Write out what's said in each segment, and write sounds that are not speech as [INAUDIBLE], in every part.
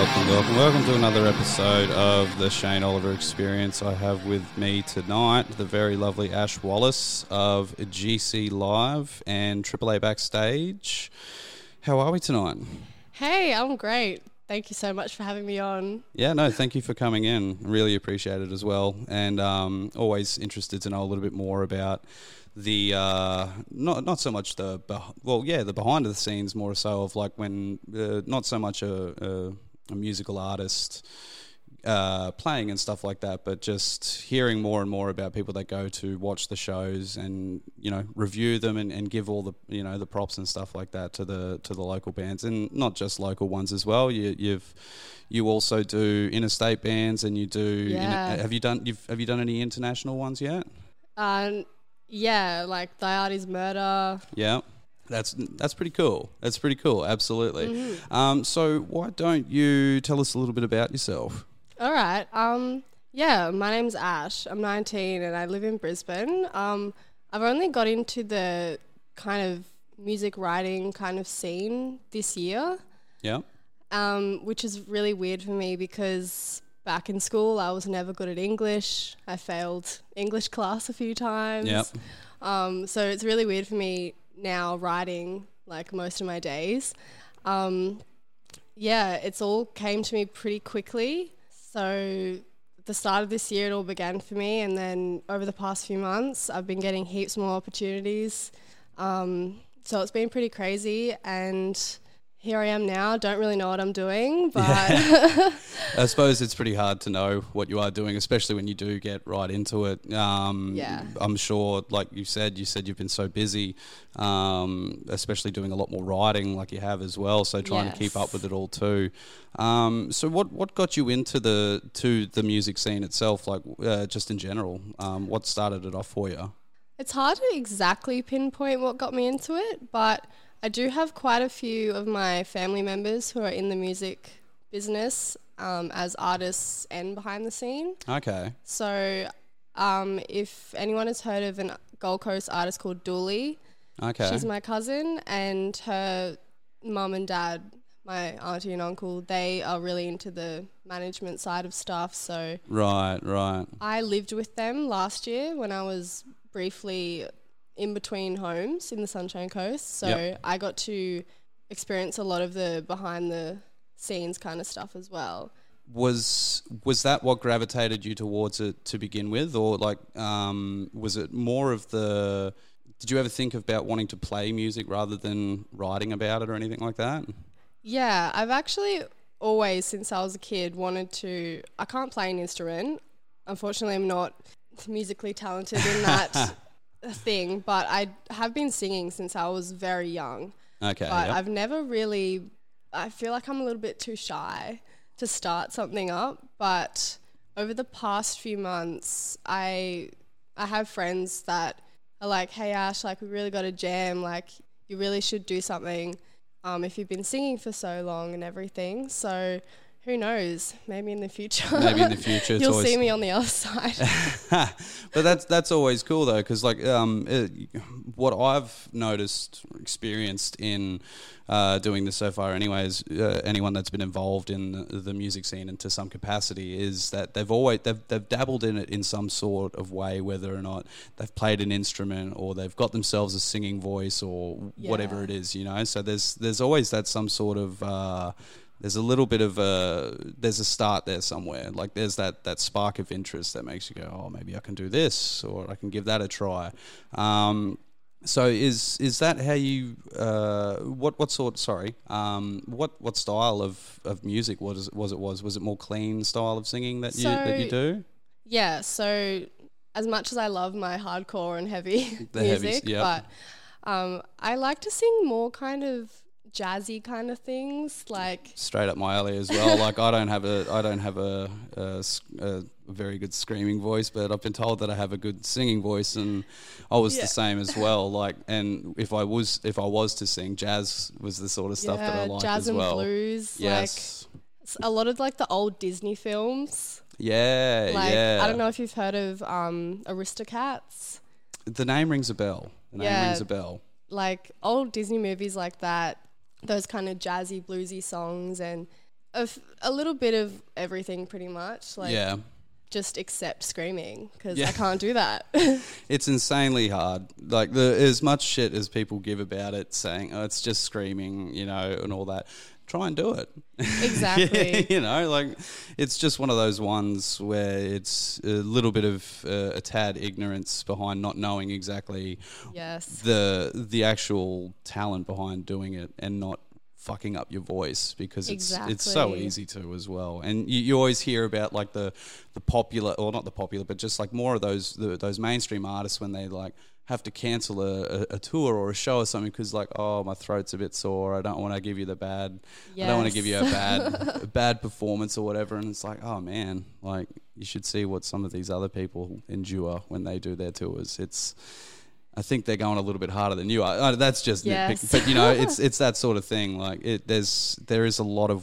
Welcome, welcome, welcome to another episode of the Shane Oliver Experience. I have with me tonight the very lovely Ash Wallace of GC Live and AAA Backstage. How are we tonight? Hey, I'm great. Thank you so much for having me on. Yeah, no, thank you for coming in. Really appreciate it as well, and um, always interested to know a little bit more about the uh, not not so much the well, yeah, the behind the scenes more so of like when uh, not so much a, a, a musical artist uh, playing and stuff like that, but just hearing more and more about people that go to watch the shows and you know review them and, and give all the you know the props and stuff like that to the to the local bands and not just local ones as well. You, you've you also do interstate bands and you do. Yeah. have you done you've have you done any international ones yet? Um, yeah, like Diarte's Murder. Yeah. That's that's pretty cool. That's pretty cool. Absolutely. Um, so why don't you tell us a little bit about yourself? All right. Um, yeah, my name's Ash. I'm 19 and I live in Brisbane. Um, I've only got into the kind of music writing kind of scene this year, Yeah. um, which is really weird for me because back in school I was never good at English. I failed English class a few times. Yep. Um, so it's really weird for me now writing like most of my days. Um, yeah, it's all came to me pretty quickly. So the start of this year, it all began for me, and then over the past few months, I've been getting heaps more opportunities. Um, so it's been pretty crazy, and here I am now. Don't really know what I'm doing, [LAUGHS] but I suppose it's pretty hard to know what you are doing, especially when you do get right into it. Um, Yeah. I'm sure, like you said, you said you've been so busy, um, especially doing a lot more writing, like you have as well. So trying to keep up with it all too. Um, so what what got you into the to the music scene itself, like uh, just in general? Um, what started it off for you? It's hard to exactly pinpoint what got me into it, but I do have quite a few of my family members who are in the music business um, as artists and behind the scene. Okay. So, um, if anyone has heard of an Gold Coast artist called Dooley, Okay. she's my cousin, and her mum and dad, my auntie and uncle, they are really into the management side of stuff. So, right. Right. I lived with them last year when I was briefly in between homes in the Sunshine Coast. So Yep. I got to experience a lot of the behind the scenes kind of stuff as well. was was that what gravitated you towards it to begin with or like um, was it more of the did you ever think about wanting to play music rather than writing about it or anything like that Yeah, I've actually always, since I was a kid, wanted to. I can't play an instrument. Unfortunately, I'm not musically talented in that [LAUGHS] thing, but I have been singing since I was very young. okay but yep. I've never really. I feel like I'm a little bit too shy to start something up. But over the past few months, I I have friends that are like, "Hey Ash, like we really got a jam. Like you really should do something. Um, if you've been singing for so long and everything." So who knows? Maybe in the future. Maybe in the [LAUGHS] future, you'll always- see me on the other side. [LAUGHS] but that's that's always cool though, because like um, it, what I've noticed, experienced in uh, doing this so far, anyways, uh, anyone that's been involved in the, the music scene and to some capacity is that they've always they've, they've dabbled in it in some sort of way, whether or not they've played an instrument or they've got themselves a singing voice or whatever it is, you know. So there's there's always that some sort of uh, there's a little bit of a there's a start there somewhere. Like there's that that spark of interest that makes you go, oh, maybe I can do this, or I can give that a try. Um, so is is that how you uh, what what sort sorry um, what what style of, of music was was it was was it more clean style of singing that you that you do Yeah, so as much as I love my hardcore and heavy heavies, music, yep. but um, I like to sing more kind of jazzy kind of things, like straight up my alley as well. like I don't have a I don't have a, a a very good screaming voice, but I've been told that I have a good singing voice, and I was Yeah. the same as well. [LAUGHS] Like, and if I was if I was to sing, jazz was the sort of stuff that I yeah, liked jazz as and well. blues, Yes. like a lot of like the old Disney films. yeah, Like yeah. I don't know if you've heard of um, Aristocats. The name rings a bell. The name Yeah. rings a bell. like old Disney movies like that, those kind of jazzy, bluesy songs, and a, f- a little bit of everything, pretty much. Like, yeah. just accept screaming because Yeah. I can't do that. [LAUGHS] [LAUGHS] It's insanely hard. Like the as much shit as people give about it, saying oh, it's just screaming, you know, and all that. Try and do it. exactly. [LAUGHS] you know, like it's just one of those ones where it's a little bit of uh, a tad ignorance behind not knowing exactly Yes. the the actual talent behind doing it and not fucking up your voice because it's it's so easy to as well and you, you always hear about like the the popular or not the popular but just like more of those the, those mainstream artists when they like have to cancel a, a, a tour or a show or something because like oh my throat's a bit sore I don't want to give you the bad I don't want to give you a bad [LAUGHS] a bad performance or whatever and it's like oh man like you should see what some of these other people endure when they do their tours it's I think they're going a little bit harder than you are. Uh, that's just Yes. nitpick, but you know, it's it's that sort of thing. Like it, there's there is a lot of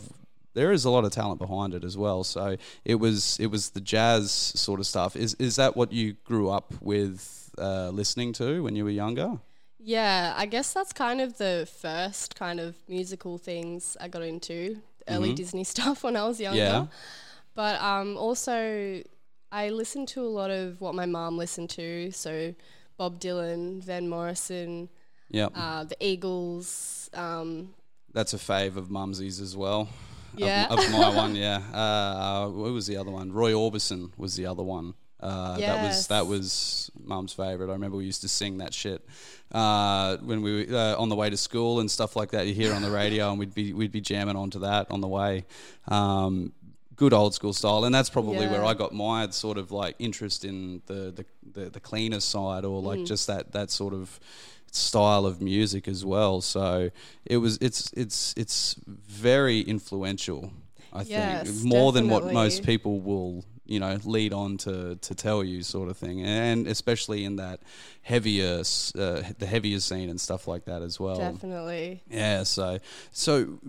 there is a lot of talent behind it as well. So it was it was the jazz sort of stuff. Is is that what you grew up with uh, listening to when you were younger? Yeah, I guess that's kind of the first kind of musical things I got into, early Disney [LAUGHS] stuff when I was younger. Mm-hmm. Yeah. But um, also, I listened to a lot of what my mom listened to. So Bob Dylan, Van Morrison, Yeah, uh, the Eagles. Um, that's a fave of Mumsy's as well. Of- Yeah. of, my [LAUGHS] one. Yeah, uh, what was the other one? Roy Orbison was the other one. Uh, That was that was Mum's favorite. I remember we used to sing that shit uh, when we were uh, on the way to school and stuff like that. You hear it on the radio, and we'd be we'd be jamming onto that on the way. Um, good old school style, and that's probably where I got my sort of like interest in the the, the, the cleaner side, or like just that that sort of style of music as well. So it was it's it's it's very influential. I Yes, think more than what most people will you know lead on to to tell you sort of thing, and especially in that heavier uh, the heavier scene and stuff like that as well. definitely. Yeah, so so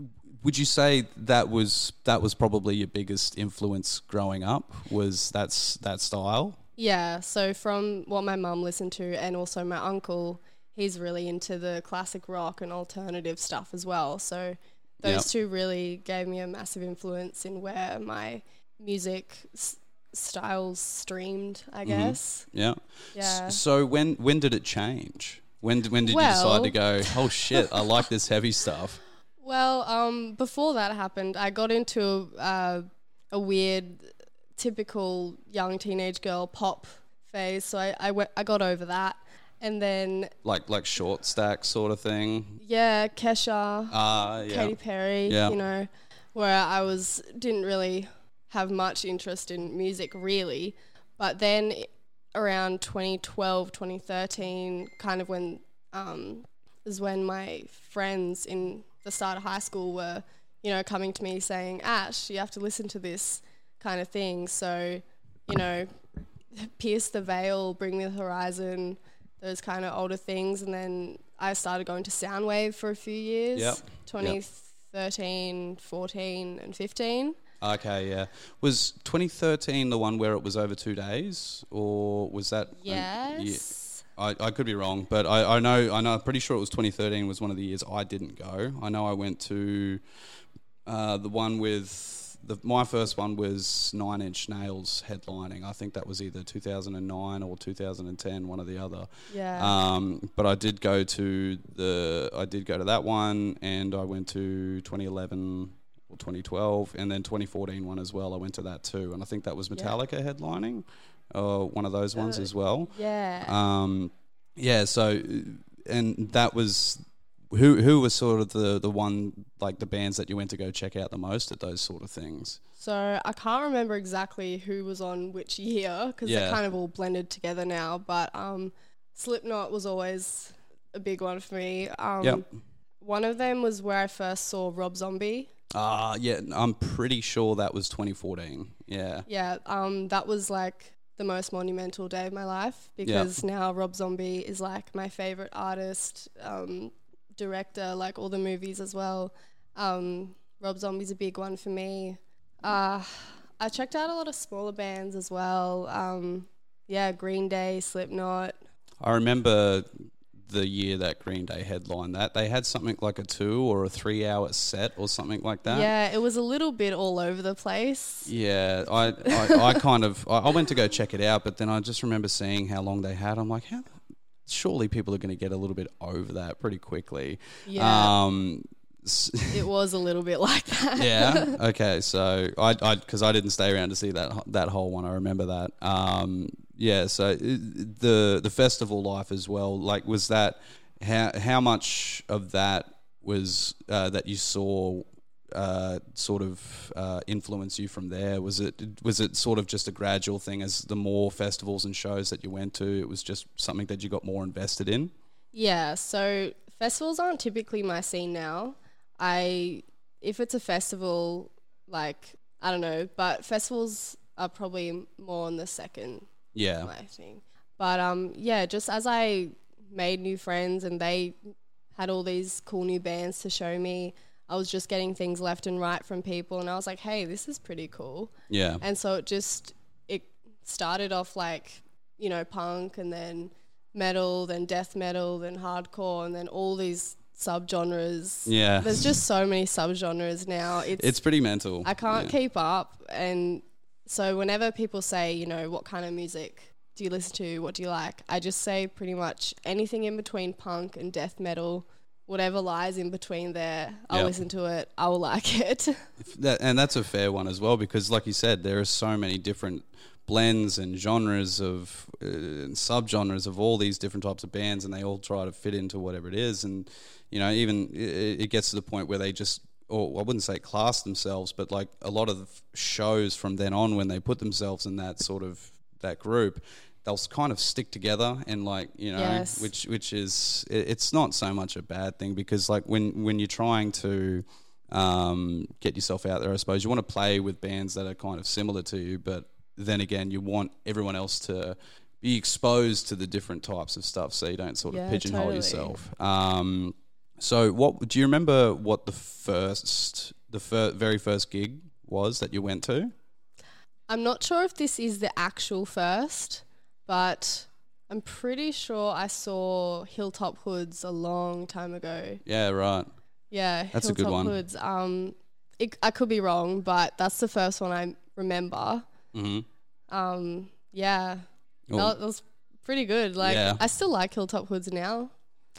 would you say that was that was probably your biggest influence growing up was that's that style? Yeah, so from what my mum listened to, and also my uncle, he's really into the classic rock and alternative stuff as well. So those Yep. two really gave me a massive influence in where my music styles streamed, I Mm-hmm. guess. Yeah. Yeah. S- So when when did it change? When when did you decide to go? Oh shit! I like this heavy stuff. [LAUGHS] Well, um, before that happened, I got into uh, a weird, typical young teenage girl pop phase. So I, I, went, I got over that. And then, Like like short stack sort of thing. yeah, Kesha. Ah, yeah. Katy Perry, Yeah. you know, where I was didn't really have much interest in music really, but then around 2012, 2013, kind of when um, is when my friends in the start of high school were, you know, coming to me saying, "Ash, you have to listen to this kind of thing." So, you know, pierce the veil, bring me the horizon, those kind of older things, and then I started going to Soundwave for a few years. Yep. 2013, 14, and 15. Okay, yeah. Was 2013 the one where it was over two days, or was that? Yes. yeah. I, I could be wrong, but I, I know I know I'm pretty sure it was 2013 was one of the years I didn't go. I know I went to uh, the one with the my first one was Nine Inch Nails headlining. I think that was either 2009 or 2010, one or the other. Yeah. Um, but I did go to the I did go to that one, and I went to 2011. 2012, and then 2014 one as well. I went to that too, and I think that was Metallica headlining, uh, one of those ones as well. Yeah. Um, yeah. So, and that was who who was sort of the the one like the bands that you went to go check out the most at those sort of things. So I can't remember exactly who was on which year because Yeah. they're kind of all blended together now. But um, Slipknot was always a big one for me. Um, Yep. One of them was where I first saw Rob Zombie. Ah, yeah. I'm pretty sure that was 2014. Yeah. Yeah, um, that was like the most monumental day of my life because now Rob Zombie is like my favorite artist, um, director, like all the movies as well. Um, Rob Zombie's a big one for me. Uh, I checked out a lot of smaller bands as well. Um, yeah, Green Day, Slipknot. I remember the year that Green Day headlined that. They had something like a two or a three hour set or something like that. Yeah, it was a little bit all over the place. Yeah, I, I, I kind of I, I went to go check it out, but then I just remember seeing how long they had. I'm like, how? Surely people are going to get a little bit over that pretty quickly. Yeah. Um, [LAUGHS] It was a little bit like that. yeah. [LAUGHS] Okay. So I, I, because I didn't stay around to see that that whole one. I remember that. Um, yeah. So uh, the the festival life as well. Like, was that how how much of that was uh, that you saw? Uh, sort of uh, influence you from there? Was it was it sort of just a gradual thing as the more festivals and shows that you went to? It was just something that you got more invested in. Yeah, so festivals aren't typically my scene now. I if it's a festival like I don't know, but festivals are probably more on the second Yeah, my thing. But um yeah, just as I made new friends and they had all these cool new bands to show me, I was just getting things left and right from people and I was like, "Hey, this is pretty cool." yeah, And so it just it started off like, you know, punk and then metal, then death metal, then hardcore and then all these subgenres. yeah. There's just so many subgenres now. It's it's pretty mental. I can't Yeah. keep up and so whenever people say, you know, what kind of music do you listen to? What do you like? I just say pretty much anything in between punk and death metal. Whatever lies in between there, I'll Yep. listen to it. I will [LAUGHS] like it. That, and that's a fair one as well because, like you said, there are so many different blends and genres of uh, and subgenres of all these different types of bands, and they all try to fit into whatever it is. And you know, even it, it gets to the point where they just, or I wouldn't say class themselves, but like a lot of shows from then on, when they put themselves in that sort of that group. They'll kind of stick together and like you know, Yes. which which is it, it's not so much a bad thing because like when when you're trying to um, get yourself out there. I suppose you want to play with bands that are kind of similar to you, but then again, you want everyone else to be exposed to the different types of stuff, so you don't sort of Yeah, pigeonhole totally. yourself. Um, so, what do you remember? What the first, the fir- very first gig was that you went to? I'm not sure if this is the actual first, but I'm pretty sure I saw Hilltop Hoods a long time ago. Yeah, right. Yeah, That's a good one. Hoods. Um, it, I could be wrong, but that's the first one I remember. hmm Um, yeah, that, that was pretty good. Like, Yeah. I still like Hilltop Hoods now.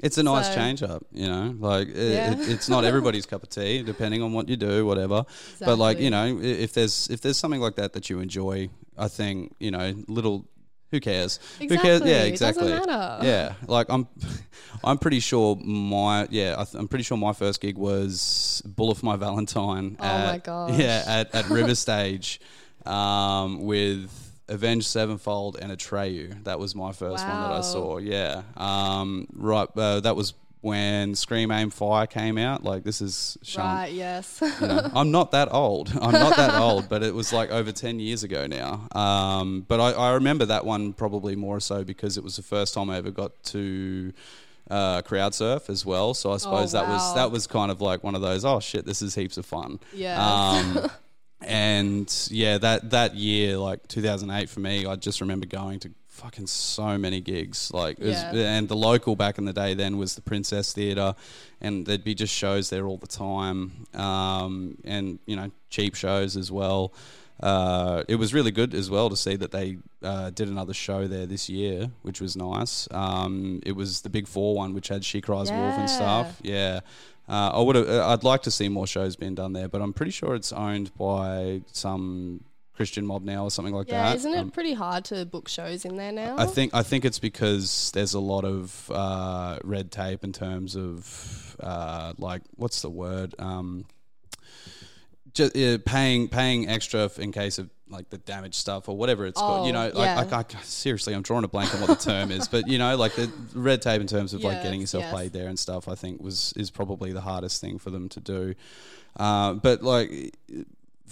It's a nice So- change up, you know. Like it, Yeah. it, it's not everybody's cup of tea, depending on what you do, whatever. But like you know, if there's if there's something like that that you enjoy, I think you know, little. Who cares? Who cares? Exactly. Yeah, exactly. matter. Yeah, like I'm, [LAUGHS] I'm pretty sure my yeah, I th- I'm pretty sure my first gig was "Bullet for My Valentine." Oh at, my god! Yeah, at, at River Stage, um, with Avenged Sevenfold and Atreyu. That was my first one that I saw. Yeah, um, right. Uh, that was when Scream Aim Fire came out. Like this is. Right, yes. You know, [LAUGHS] I'm not that old. I'm not that old, but it was like over 10 years ago now. Um, but I, I remember that one probably more so because it was the first time I ever got to uh, crowd surf as well. So I suppose that was that was kind of like one of those. Oh shit, this is heaps of fun. Yeah. Um, [LAUGHS] and yeah, that that year, like 2008 for me, I just remember going to fucking so many gigs. Like, was, Yeah. and the local back in the day then was the Princess Theatre, and there'd be just shows there all the time, um, and you know, cheap shows as well. Uh, it was really good as well to see that they uh, did another show there this year, which was nice. Um, it was the Big Four one, which had She Cries Wolf and stuff. Yeah. Uh, I would have. I'd like to see more shows being done there, but I'm pretty sure it's owned by some Christian mob now or something like Yeah, that. isn't it Um, pretty hard to book shows in there now? I think I think it's because there's a lot of uh, red tape in terms of uh, like what's the word um, just uh, paying paying extra f- in case of like the damaged stuff or whatever it's called. You Oh, know, like, yeah. I, I, seriously, I'm drawing a blank on what the term is, but you know, like the red tape in terms of like Yes, getting yourself yes. played there and stuff. I think was is probably the hardest thing for them to do. Uh, but like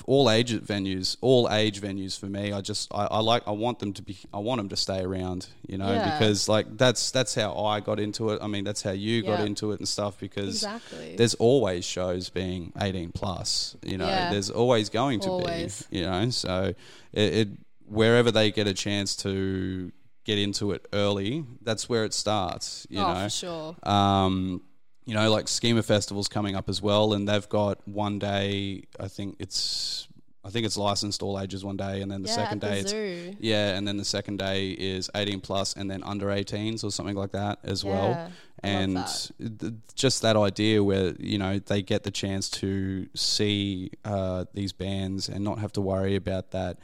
all age venues, all age venues for me. I just I, I like I want them to be I want them to stay around, you know, Yeah. because like that's that's how I got into it. I mean, that's how you got into it and stuff because Exactly. there's always shows being 18 plus, you know. Yeah. There's always going to Always. be, you know. So it, it wherever they get a chance to get into it early, that's where it starts, you oh, know. for sure. Um, you know, like Schema Festival's coming up as well, and they've got one day. I think it's, I think it's licensed all ages one day, and then the Yeah, second day the it's yeah, and then the second day is 18 plus, and then under 18s or something like that as well. Yeah, love And that. th- just that idea where you know they get the chance to see uh, these bands and not have to worry about that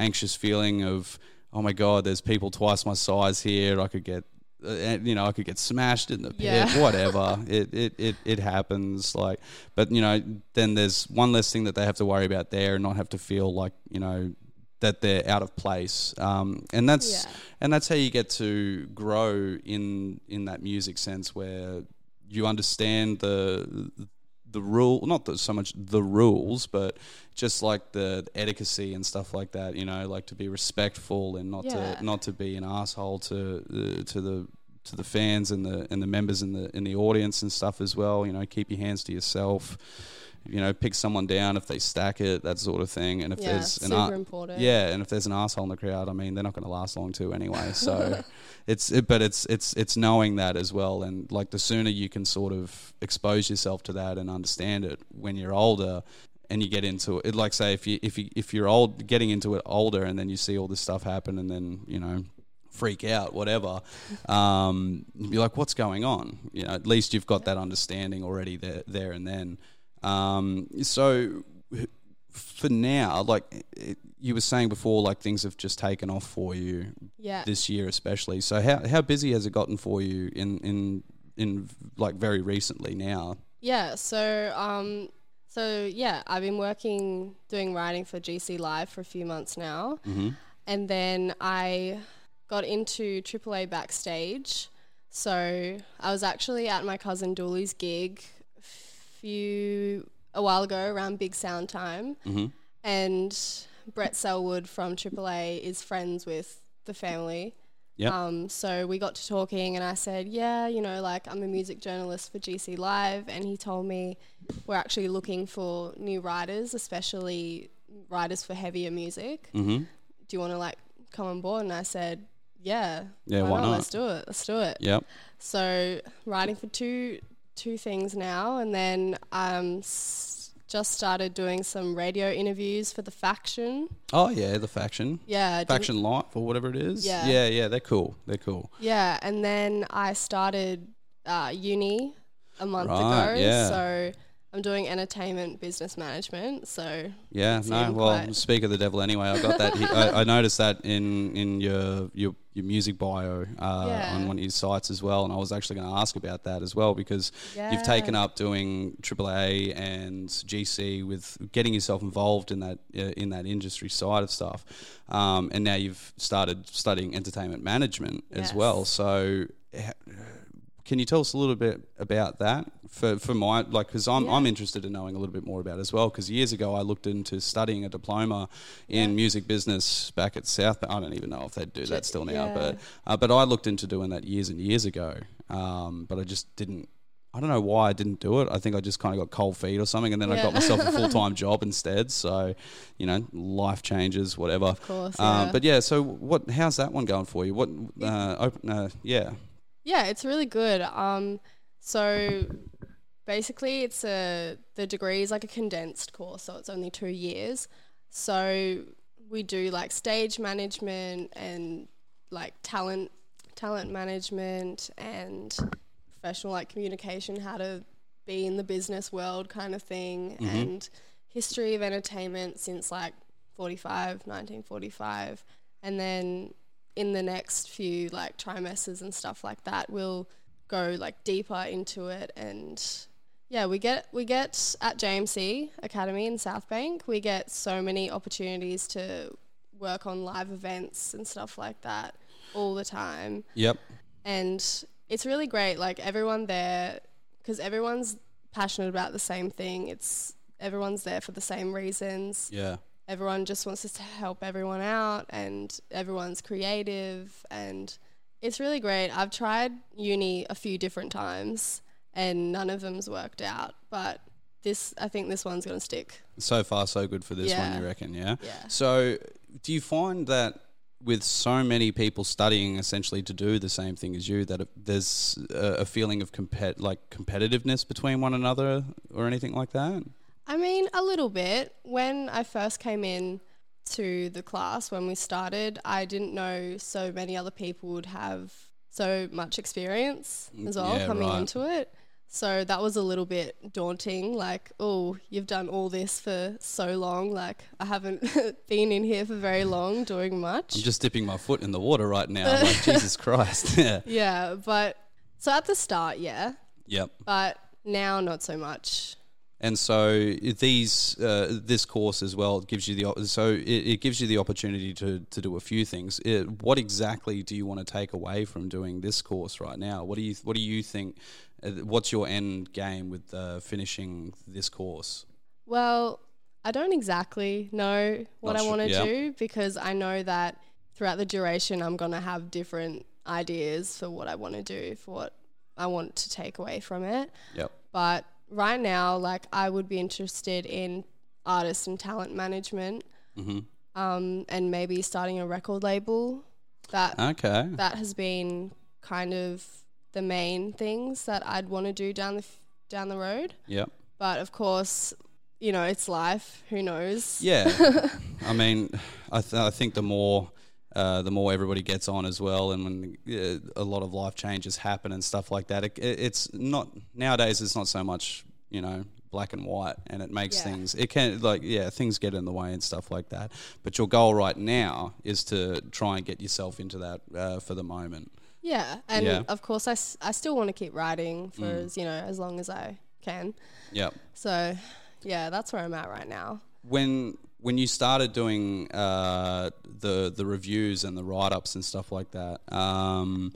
anxious feeling of oh my god, there's people twice my size here. I could get. Uh, and, you know, I could get smashed in the pit, Yeah. [LAUGHS] whatever. it, it, it, it happens. Like, but you know, then there's one less thing that they have to worry about there, and not have to feel like you know that they're out of place. Um, and that's Yeah. and that's how you get to grow in in that music sense where you understand the the rule not the, so much the rules but just like the etiquette and stuff like that you know like to be respectful and not Yeah. to not to be an asshole to uh, to the to the fans and the and the members in the in the audience and stuff as well you know keep your hands to yourself you know pick someone down if they stack it that sort of thing. And if Yeah, there's an super ar- important. yeah and if there's an asshole in the crowd i mean they're not going to last long too anyway. [LAUGHS] So it's it, but it's it's it's knowing that as well. And like the sooner you can sort of expose yourself to that and understand it when you're older and you get into it like say if you if you if you're old getting into it older and then you see all this stuff happen and then you know freak out whatever [LAUGHS] um you'd be like what's going on? You know at least you've got that understanding already there there and then um so for now like it, you were saying before like things have just taken off for you Yeah. this year especially so how how busy has it gotten for you in in in like very recently now Yeah, so um so yeah, I've been working doing writing for GC Live for a few months now. Mm-hmm. And then I got into AAA backstage. So I was actually at my cousin Dooley's gig few a while ago around Big Sound Time. Mm-hmm. And Brett Selwood from AAA is friends with the family. Yep. Um, so we got to talking, and I said, "Yeah, you know, like I'm a music journalist for GC Live," and he told me we're actually looking for new writers, especially writers for heavier music. mm-hmm. Do you want to like come on board? And I said, "Yeah, Yeah, why not? Let's do it. Let's do it." yep So writing for two two things now, and then um, s- just started doing some radio interviews for the faction. oh yeah the faction Yeah, faction life or whatever it is Yeah. yeah yeah they're cool they're cool Yeah, and then I started uh, uni a month Right, ago. yeah. So I'm doing entertainment business management. So Yeah, no. Well, speak of the devil anyway. I got that. I, I noticed that in in your your, your music bio uh, Yeah. on one of your sites as well, and I was actually going to ask about that as well because you've taken up doing AAA and GC with getting yourself involved in that uh, in that industry side of stuff, um, and now you've started studying entertainment management as well. So. Can you tell us a little bit about that for, for my like because I'm Yeah. I'm interested in knowing a little bit more about it as well because years ago I looked into studying a diploma in music business back at South. I don't even know if they do that still now, yeah. but uh, but I looked into doing that years and years ago. Um, but I just didn't. I don't know why I didn't do it. I think I just kind of got cold feet or something, and then I got myself a [LAUGHS] full time job instead. So, you know, life changes, whatever. Of course, Um, yeah. but yeah, so what? How's that one going for you? What? Uh, open, uh, yeah. Yeah, it's really good. Um, so basically, it's a the degree is like a condensed course, so it's only two years. So we do like stage management and like talent talent management and professional like communication, how to be in the business world kind of thing Mm-hmm. and history of entertainment since like 45 1945 and then in the next few like trimesters and stuff like that we'll go like deeper into it. And yeah we get we get at JMC Academy in South Bank. We get so many opportunities to work on live events and stuff like that all the time. Yep. and it's really great like everyone there because everyone's passionate about the same thing. It's everyone's there for the same reasons. Yeah. Everyone just wants us to help everyone out and everyone's creative and it's really great i've tried uni a few different times and none of them's worked out but this i think this one's going to stick So far, so good for this Yeah. one, you reckon? Yeah. Yeah. So, do you find that with so many people studying essentially to do the same thing as you, that it, there's a, a feeling of compet like competitiveness between one another or anything like that? I mean, a little bit. When I first came in to the class, when we started, I didn't know so many other people would have so much experience as well Yeah, coming right. into it. So that was a little bit daunting. Like, oh, you've done all this for so long. Like, I haven't [LAUGHS] been in here for very long doing much. I'm just dipping my foot in the water right now. I'm like, [LAUGHS] Jesus Christ. [LAUGHS] Yeah. yeah, but so at the start, yeah, Yep. but now not so much. And so these uh, this course as well gives you the op- so it, it gives you the opportunity to, to do a few things. It, what exactly do you want to take away from doing this course right now? What do you what do you think? Uh, what's your end game with uh, finishing this course? Well, I don't exactly know what Not I want to yeah. do because I know that throughout the duration, I'm going to have different ideas for what I want to do, for what I want to take away from it. Yep. But right now, like, I would be interested in artist and talent management Mm-hmm. um, and maybe starting a record label. That Okay. that has been kind of the main things that I'd want to do down the f- down the road. Yep. But of course, you know, it's life. Who knows? Yeah. [LAUGHS] I mean, I, th- I think the more uh, the more everybody gets on as well, and when uh, a lot of life changes happen and stuff like that, it, it, it's not nowadays. It's not so much you know black and white, and it makes Yeah. things. It can like yeah, things get in the way and stuff like that. But your goal right now is to try and get yourself into that uh, for the moment. Yeah, and Yeah. of course, I, s- I still want to keep writing for Mm. as you know as long as I can. Yep. So, yeah, that's where I'm at right now. when when you started doing uh, the the reviews and the write ups and stuff like that, um,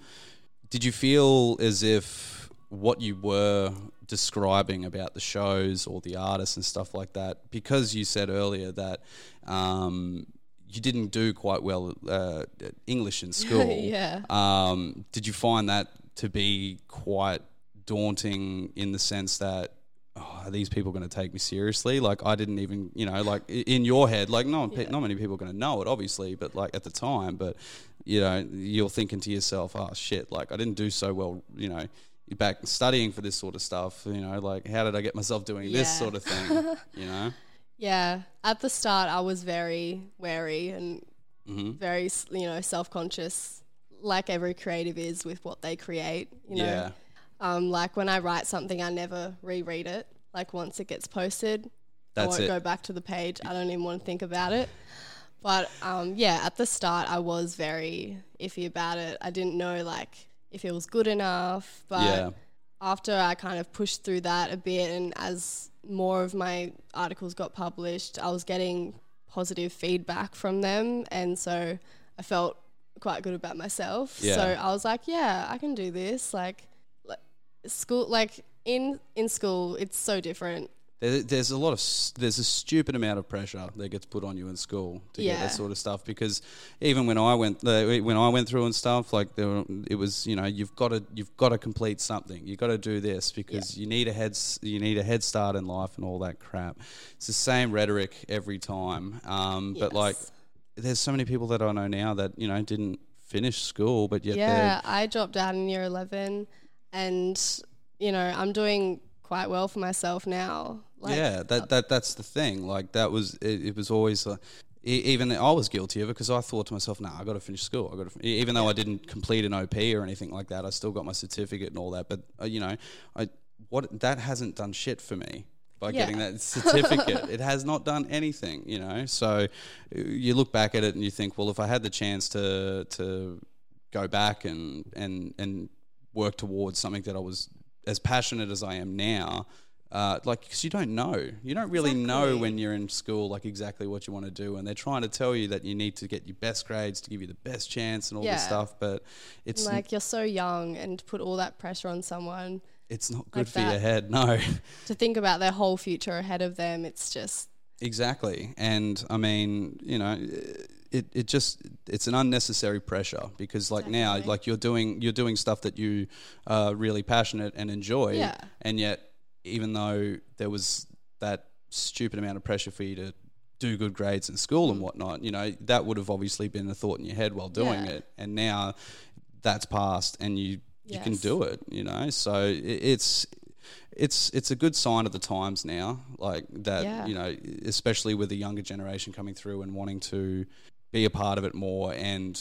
did you feel as if what you were describing about the shows or the artists and stuff like that, because you said earlier that um, you didn't do quite well uh, English in [LAUGHS] school? Yeah. Um, did you find that to be quite daunting in the sense that oh, are these people going to take me seriously? Like I didn't even, you know, like in your head, like no, pe not many people are going to know it, obviously, but like at the time, but you know, you're thinking to yourself, oh shit, like I didn't do so well, you know. Back studying for this sort of stuff, you know, like how did I get myself doing this sort of thing, [LAUGHS] you know? Yeah, at the start, I was very wary and Mm-hmm. very you know self conscious, like every creative is with what they create. You know, Yeah. Um, like when I write something, I never reread it. Like once it gets posted, I That's won't it. go back to the page. I don't even want to think about it. But um, yeah, at the start, I was very iffy about it. I didn't know like if it was good enough. But Yeah. after I kind of pushed through that a bit, and as more of my articles got published, I was getting positive feedback from them, and so I felt quite good about myself. Yeah. So I was like, yeah, I can do this. Like school, like in in school, it's so different. There, there's a lot of there's a stupid amount of pressure that gets put on you in school to get that sort of stuff because even when I went when I went through and stuff like there were, it was you know you've got to you've got to complete something. You have got to do this because you need a head you need a head start in life and all that crap. It's the same rhetoric every time um, but like there's so many people that I know now that you know didn't finish school but yet Yeah, I dropped out in year 11 and, you know, I'm doing quite well for myself now. Like, yeah, that, that that's the thing. Like that was it, it was always uh, even I was guilty of it because I thought to myself, "Nah, I got to finish school. I got to." Even though I didn't complete an OP or anything like that, I still got my certificate and all that. But uh, you know, I what that hasn't done shit for me by Yeah. getting that [LAUGHS] certificate. it has not done anything, you know. So uh, you look back at it and you think, well, if I had the chance to to go back and and and work towards something that I was as passionate as I am now. Uh, like, because you don't know, you don't really know when you're in school, like exactly what you want to do, and they're trying to tell you that you need to get your best grades to give you the best chance and all this stuff. But it's Like you're so young and to put all that pressure on someone it's not good like for your head. [LAUGHS] No, to think about their whole future ahead of them. It's just Exactly. And I mean, you know, it, it just it's an unnecessary pressure because like now like you're doing you're doing stuff that you are really passionate and enjoy Yeah. and yet even though there was that stupid amount of pressure for you to do good grades in school and mm. whatnot, you know, that would have obviously been a thought in your head while doing Yeah. it. And now that's passed and you you can do it, you know. So it, it's it's it's a good sign of the times now, like that. Yeah. You know, especially with the younger generation coming through and wanting to be a part of it more and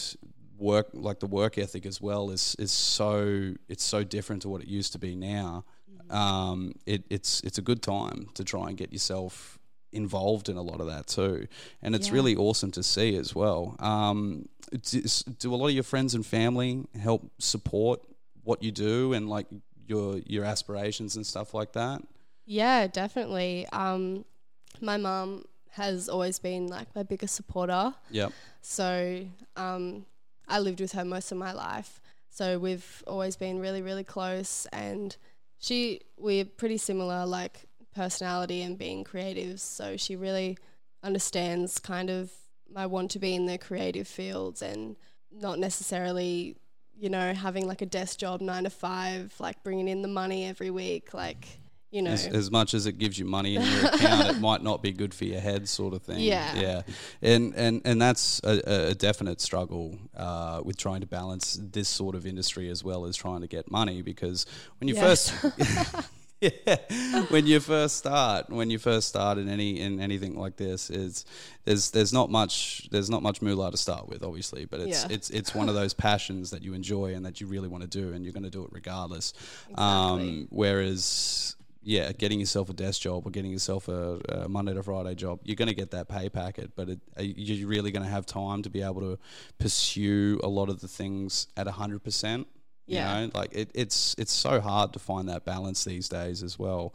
work like the work ethic as well is is so it's so different to what it used to be now. Um, it, it's it's a good time to try and get yourself involved in a lot of that too, and it's Yeah. really awesome to see as well. Um, do, do a lot of your friends and family help support what you do and like your your aspirations and stuff like that? Yeah, definitely. Um, my mum has always been like my biggest supporter. Yep. So um, I lived with her most of my life. So we've always been really, really close. And she, we're pretty similar, like personality and being creatives. So she really understands kind of my want to be in the creative fields and not necessarily, you know, having like a desk job nine to five, like bringing in the money every week, like, you know. As, as much as it gives you money in your account, it might not be good for your head, sort of thing. Yeah. yeah, and and and that's a, a definite struggle uh, with trying to balance this sort of industry as well as trying to get money because when you Yes. first. [LAUGHS] yeah. [LAUGHS] when you first start, when you first start in any in anything like this, is there's there's not much there's not much moolah to start with, obviously, but it's yeah. it's it's one of those passions that you enjoy and that you really want to do, and you're going to do it regardless. Exactly. Um, whereas yeah, getting yourself a desk job or getting yourself a, a Monday to Friday job, you're going to get that pay packet, but it, you're really going to have time to be able to pursue a lot of the things at 100%. Yeah. You know, like it, it's it's so hard to find that balance these days as well,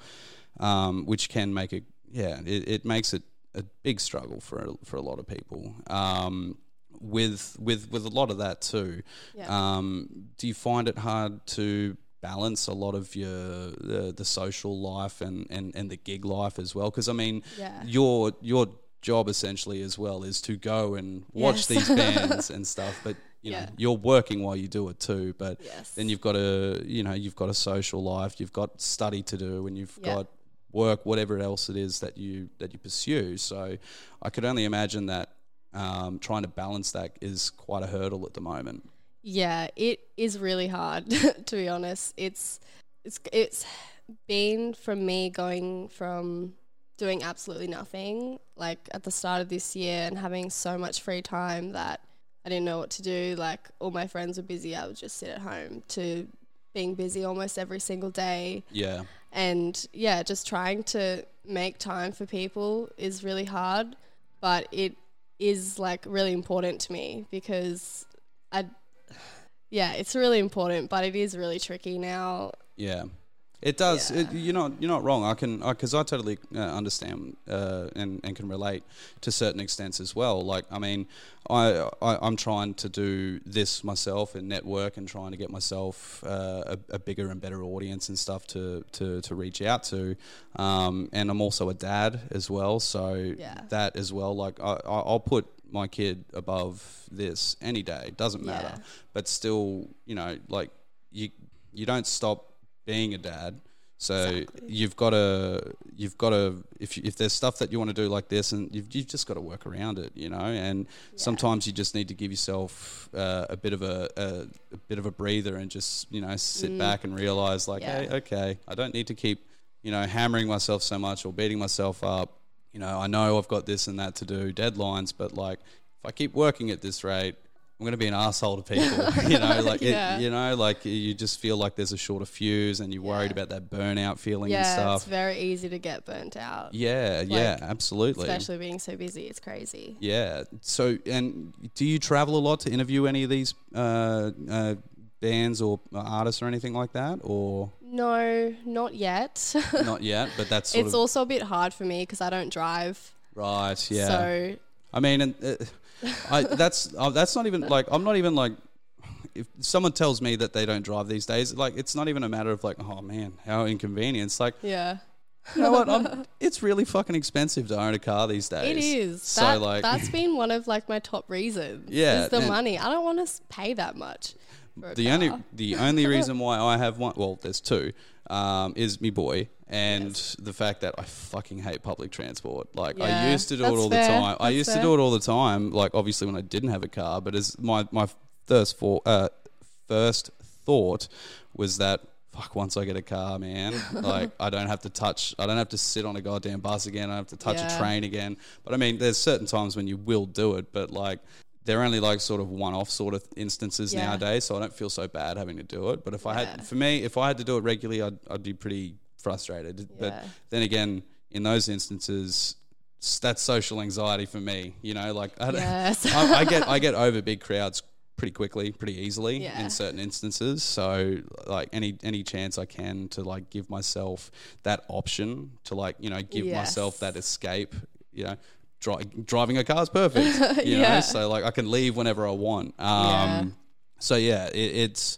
um, which can make it yeah it, it makes it a big struggle for for a lot of people. Um, with with with a lot of that too, yeah. um, do you find it hard to balance a lot of your the, the social life and, and and the gig life as well? Because I mean, yeah. your your job essentially as well is to go and watch yes. these bands and stuff but you know Yeah. you're working while you do it too. But Yes. then you've got a you know you've got a social life, you've got study to do, and you've Yeah. got work, whatever else it is that you that you pursue. So I could only imagine that um, trying to balance that is quite a hurdle at the moment. Yeah, it is really hard [LAUGHS] to be honest. It's it's it's been from me going from doing absolutely nothing like at the start of this year and having so much free time that I didn't know what to do. Like all my friends were busy, I would just sit at home to being busy almost every single day Yeah, and yeah, just trying to make time for people is really hard, but it is like really important to me because I, yeah, it's really important, but it is really tricky now. yeah. It does. Yeah. It, you're not. You're not wrong. I can because I, totally uh, understand uh, and and can relate to certain extents as well. Like I mean, I, I I'm trying to do this myself and network and trying to get myself uh, a, a bigger and better audience and stuff to to, to reach out to. Um, and I'm also a dad as well, so Yeah. that as well. Like I, I- I'll put my kid above this any day. Doesn't matter. Yeah. But still, you know, like you you don't stop being a dad. So Exactly. you've got to you've got to if you, if there's stuff that you want to do like this, and you've you've just got to work around it, you know. And sometimes you just need to give yourself uh, a bit of a, a a bit of a breather and just you know sit back and realize like, Mm. Yeah. hey, okay, I don't need to keep you know hammering myself so much or beating myself up. You know, I know I've got this and that to do, deadlines, but like if I keep working at this rate, I'm going to be an asshole to people. [LAUGHS] you know, like Yeah. it, you know, like you just feel like there's a shorter fuse, and you're worried about that burnout feeling and stuff. it's very easy to get burnt out. yeah, yeah, absolutely. Especially being so busy, it's crazy. Yeah. So, and do you travel a lot to interview any of these uh, uh, bands or artists or anything like that, or No, not yet. [LAUGHS] not yet? But that's sort it's also a bit hard for me because I don't drive. right. Yeah. So I mean, and uh, I that's uh, that's not even like I'm not even like if someone tells me that they don't drive these days, like it's not even a matter of like, oh man, how inconvenient. It's like, yeah, you know what? I'm, [LAUGHS] it's really fucking expensive to own a car these days. it is. So that, like, that's [LAUGHS] been one of like my top reasons. Yeah, is the money. I don't want to pay that much. The car. only the only reason [LAUGHS] why I have one, well, there's two, um, is me boy and the fact that I fucking hate public transport. Like I used to do it all fair, the time. I that's used to do it all the time. Like obviously when I didn't have a car, but as my my first for uh, first thought was that. Fuck! Once I get a car, man, [LAUGHS] like I don't have to touch. I don't have to sit on a goddamn bus again. I don't have to touch a train again. But I mean, there's certain times when you will do it, but like they're only like sort of one-off sort of instances Yeah. nowadays. So I don't feel so bad having to do it. But if I had, for me, if I had to do it regularly, I'd, I'd be pretty frustrated. But then again, in those instances, that's social anxiety for me. You know, like I, Yes. [LAUGHS] I, I get I get over big crowds pretty quickly, pretty easily Yeah. in certain instances. So like any any chance I can to like give myself that option to like you know give myself that escape. You know. Dri- driving a car is perfect, [LAUGHS] you know. Yeah. So like I can leave whenever I want. Um, Yeah. So yeah, it, it's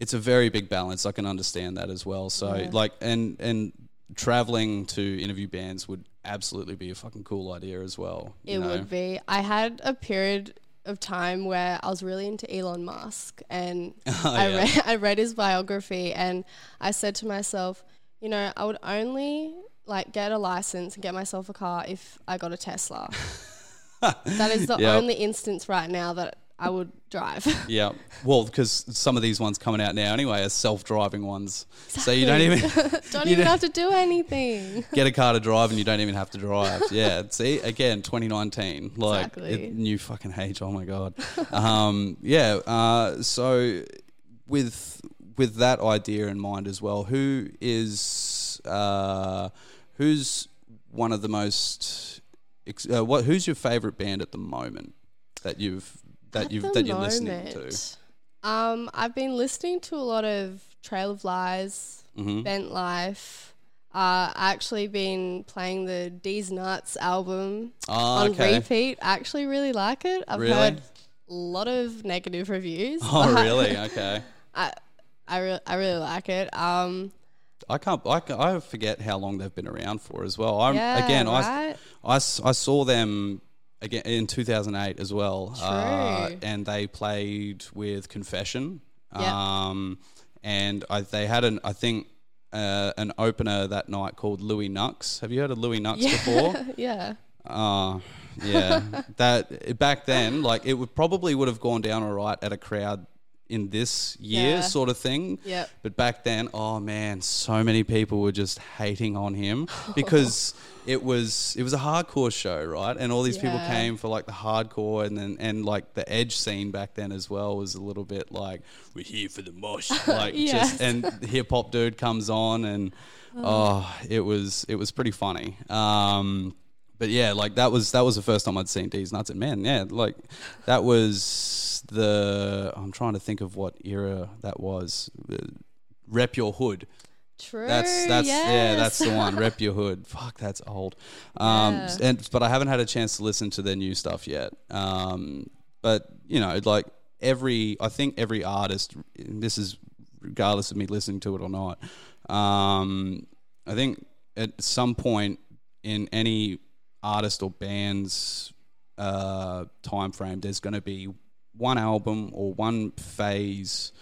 it's a very big balance. I can understand that as well. So like and and traveling to interview bands would absolutely be a fucking cool idea as well. you It know? would be. I had a period of time where I was really into Elon Musk and [LAUGHS] oh, I, Oh, yeah. read, I read his biography and I said to myself, you know, I would only like get a license and get myself a car if I got a Tesla. [LAUGHS] that is the Yep. only instance right now that I would drive. [LAUGHS] Yeah, well, because some of these ones coming out now anyway are self-driving ones, so you don't even [LAUGHS] [LAUGHS] don't you even don't- have to do anything. get a car to drive and you don't even have to drive. Yeah, see, again, 2019, like Exactly. it, new fucking age. Oh my god. Um, yeah. Uh, so with with that idea in mind as well, who is uh, who's one of the most ex- uh, what? Who's your favorite band at the moment that you've that you've the that you're listening to? Um, I've been listening to a lot of Trail of Lies, Mm-hmm. Bent Life. Uh, I actually been playing the Deez Nuts album Ah, on okay. repeat. I actually really like it. I've Really? heard a lot of negative reviews. Oh, really? [LAUGHS] Okay. I I, re- I really like it. Um, I can't. I, I forget how long they've been around for as well. I'm, Yeah, again, right? I, I I saw them again in 2008 as well, uh, and they played with Confession. Yeah. Um, and I, they had an I think uh, an opener that night called Louie Knuxx. Have you heard of Louie Knuxx [LAUGHS] before? [LAUGHS] yeah. Uh, yeah. [LAUGHS] that back then, like it would probably would have gone down all right at a crowd in this year, Yeah. sort of thing. Yep. But back then, oh man, so many people were just hating on him [LAUGHS] because it was it was a hardcore show, right? And all these people came for like the hardcore, and then and like the edge scene back then as well was a little bit like we're here for the mosh, [LAUGHS] like Yes. just and hip hop dude comes on and. Oh, it was it was pretty funny. Um, but yeah, like that was that was the first time I'd seen Deez Nuts and Man. Yeah, like that was the I'm trying to think of what era that was. Rep your hood. True. That's that's yeah, that's the one. Rep your hood. [LAUGHS] Fuck, that's old. Um, Yeah. and but I haven't had a chance to listen to their new stuff yet. Um, but you know, like every I think every artist. This is regardless of me listening to it or not. Um, I think at some point in any artist or band's uh, time frame, there's going to be one album or one phase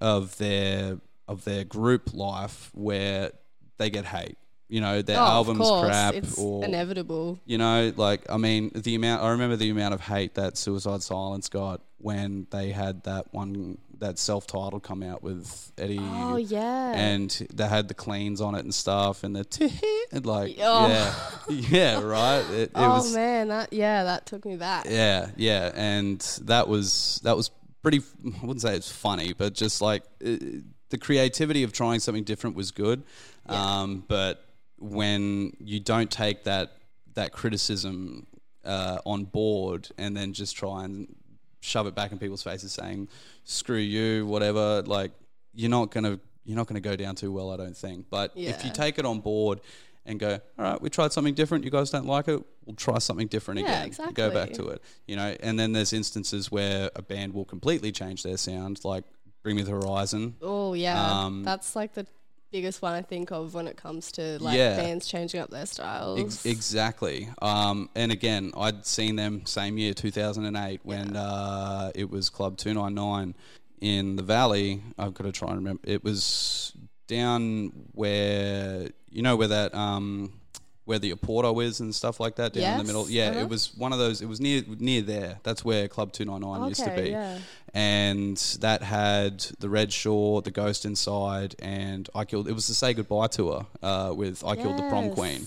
of their of their group life where they get hate. You know their Oh, album's crap It's or inevitable. you know, like I mean, the amount I remember the amount of hate that Suicide Silence got when they had that one that self-titled come out with Eddie. Oh yeah. And they had the cleans on it and stuff, and the [LAUGHS] and like Oh. yeah, [LAUGHS] yeah, right. It, it oh was man, that yeah, that took me back. yeah, yeah, and that was that was pretty. I wouldn't say it's funny, but just like uh the creativity of trying something different was good. Um, but when you don't take that that criticism uh, on board and then just try and shove it back in people's faces, saying "screw you," whatever, like you're not gonna you're not gonna go down too well, I don't think. But if you take it on board and go, all right, we tried something different. You guys don't like it. We'll try something different Yeah, again. Go back to it, you know. And then there's instances where a band will completely change their sound, like Bring Me the Horizon. Oh yeah, Um, that's like the biggest one I think of when it comes to like Yeah. bands changing up their styles. Ex- exactly. Um, and again, I'd seen them same year, 2008, when uh, it was Club 299 in the Valley. I've got to try and remember. It was down where, you know, where that. Um, where the Oporto is and stuff like that down in the middle. Yeah, uh-huh. it was one of those. It was near near there. That's where Club Two Nine Nine used to be. yeah. And that had the Red Shore, the Ghost Inside, and I killed. It was the Say Goodbye tour uh, with I Killed the Prom Queen,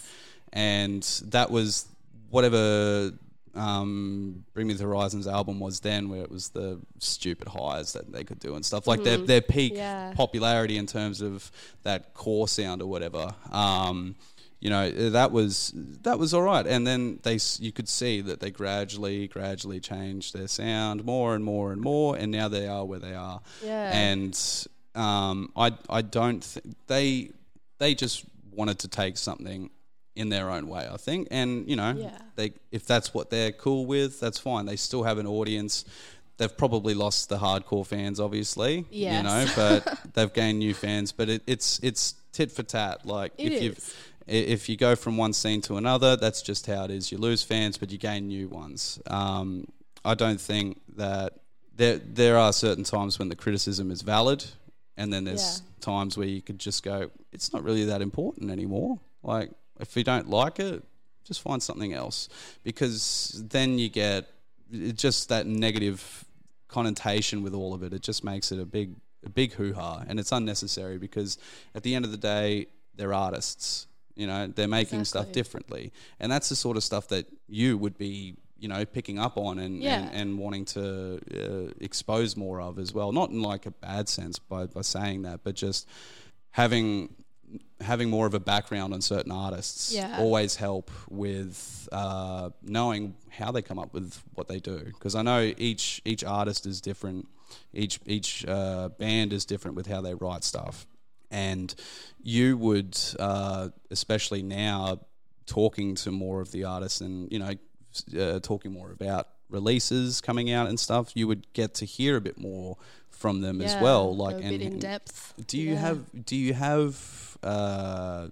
and that was whatever um, Bring Me the Horizons album was then, where it was the stupid highs that they could do and stuff like their their peak Mm-hmm. Yeah. popularity in terms of that core sound or whatever. Um, you know that was that was all right, and then they you could see that they gradually gradually changed their sound more and more and more, and now they are where they are. Yeah. And um, I I don't th- they they just wanted to take something in their own way, I think, and you know Yeah. they if that's what they're cool with, that's fine. They still have an audience. They've probably lost the hardcore fans, obviously. You know, but they've gained new fans. But it, it's it's tit for tat. Like It if is. If you go from one scene to another, that's just how it is. You lose fans, but you gain new ones. Um, I don't think that there there are certain times when the criticism is valid, and then there's Yeah. times where you could just go, it's not really that important anymore. Like if you don't like it, just find something else, because then you get just that negative connotation with all of it. It just makes it a big a big hoo ha, and it's unnecessary because at the end of the day, they're artists. You know, they're making stuff differently, and that's the sort of stuff that you would be, you know, picking up on and Yeah. and, and wanting to uh, expose more of as well. Not in like a bad sense by by saying that, but just having having more of a background on certain artists Yeah. always help with uh, knowing how they come up with what they do because I know each each artist is different each each uh, band is different with how they write stuff and you would uh, especially now talking to more of the artists and you know uh, talking more about releases coming out and stuff you would get to hear a bit more from them as well like a and in depth. do you Yeah. have do you have uh,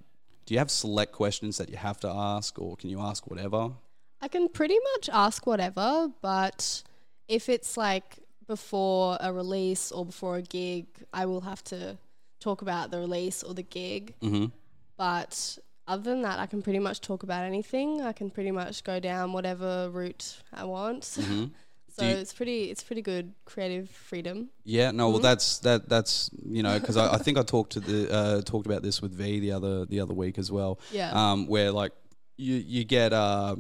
do you have select questions that you have to ask or can you ask whatever I can pretty much ask whatever, but if it's like before a release or before a gig, I will have to talk about the release or the gig. mm-hmm. But other than that, I can pretty much talk about anything. I can pretty much go down whatever route I want. [LAUGHS] so Mm-hmm. Do you- it's pretty it's pretty good creative freedom. Yeah, no, Mm-hmm. well, that's that. That's you know, because I, I think I talked to the uh, talked about this with V the other the other week as well. Yeah. Um, where like you you get uh,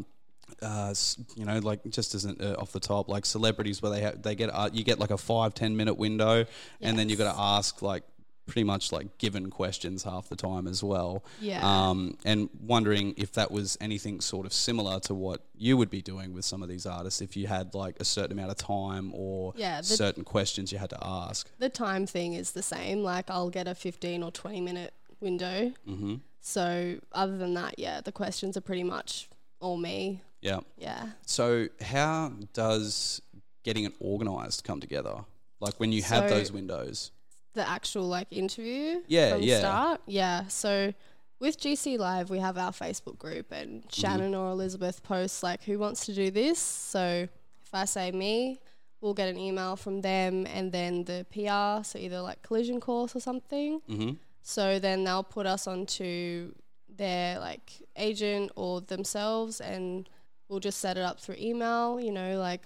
uh, you know, like just an, uh, off the top, like celebrities where they have they get uh, you get like a five ten minute window, and then you got to ask like pretty much like given questions half the time as well. Yeah. Um, and wondering if that was anything sort of similar to what you would be doing with some of these artists, if you had like a certain amount of time or Yeah, certain questions you had to ask. The time thing is the same. Like I'll get a 15 or 20 minute window. Mm-hmm. So other than that, yeah, the questions are pretty much all me. Yeah. Yeah. So how does getting it organised come together? Like when you have So- those windows. The actual like interview Yeah, from yeah. start. Yeah. So with GC Live, we have our Facebook group, and Mm-hmm. Shannon or Elizabeth posts like, "Who wants to do this?" So if I say me, we'll get an email from them, and then the PR, so either like collision course or something. Mm-hmm. So then they'll put us onto their like agent or themselves, and we'll just set it up through email. You know, like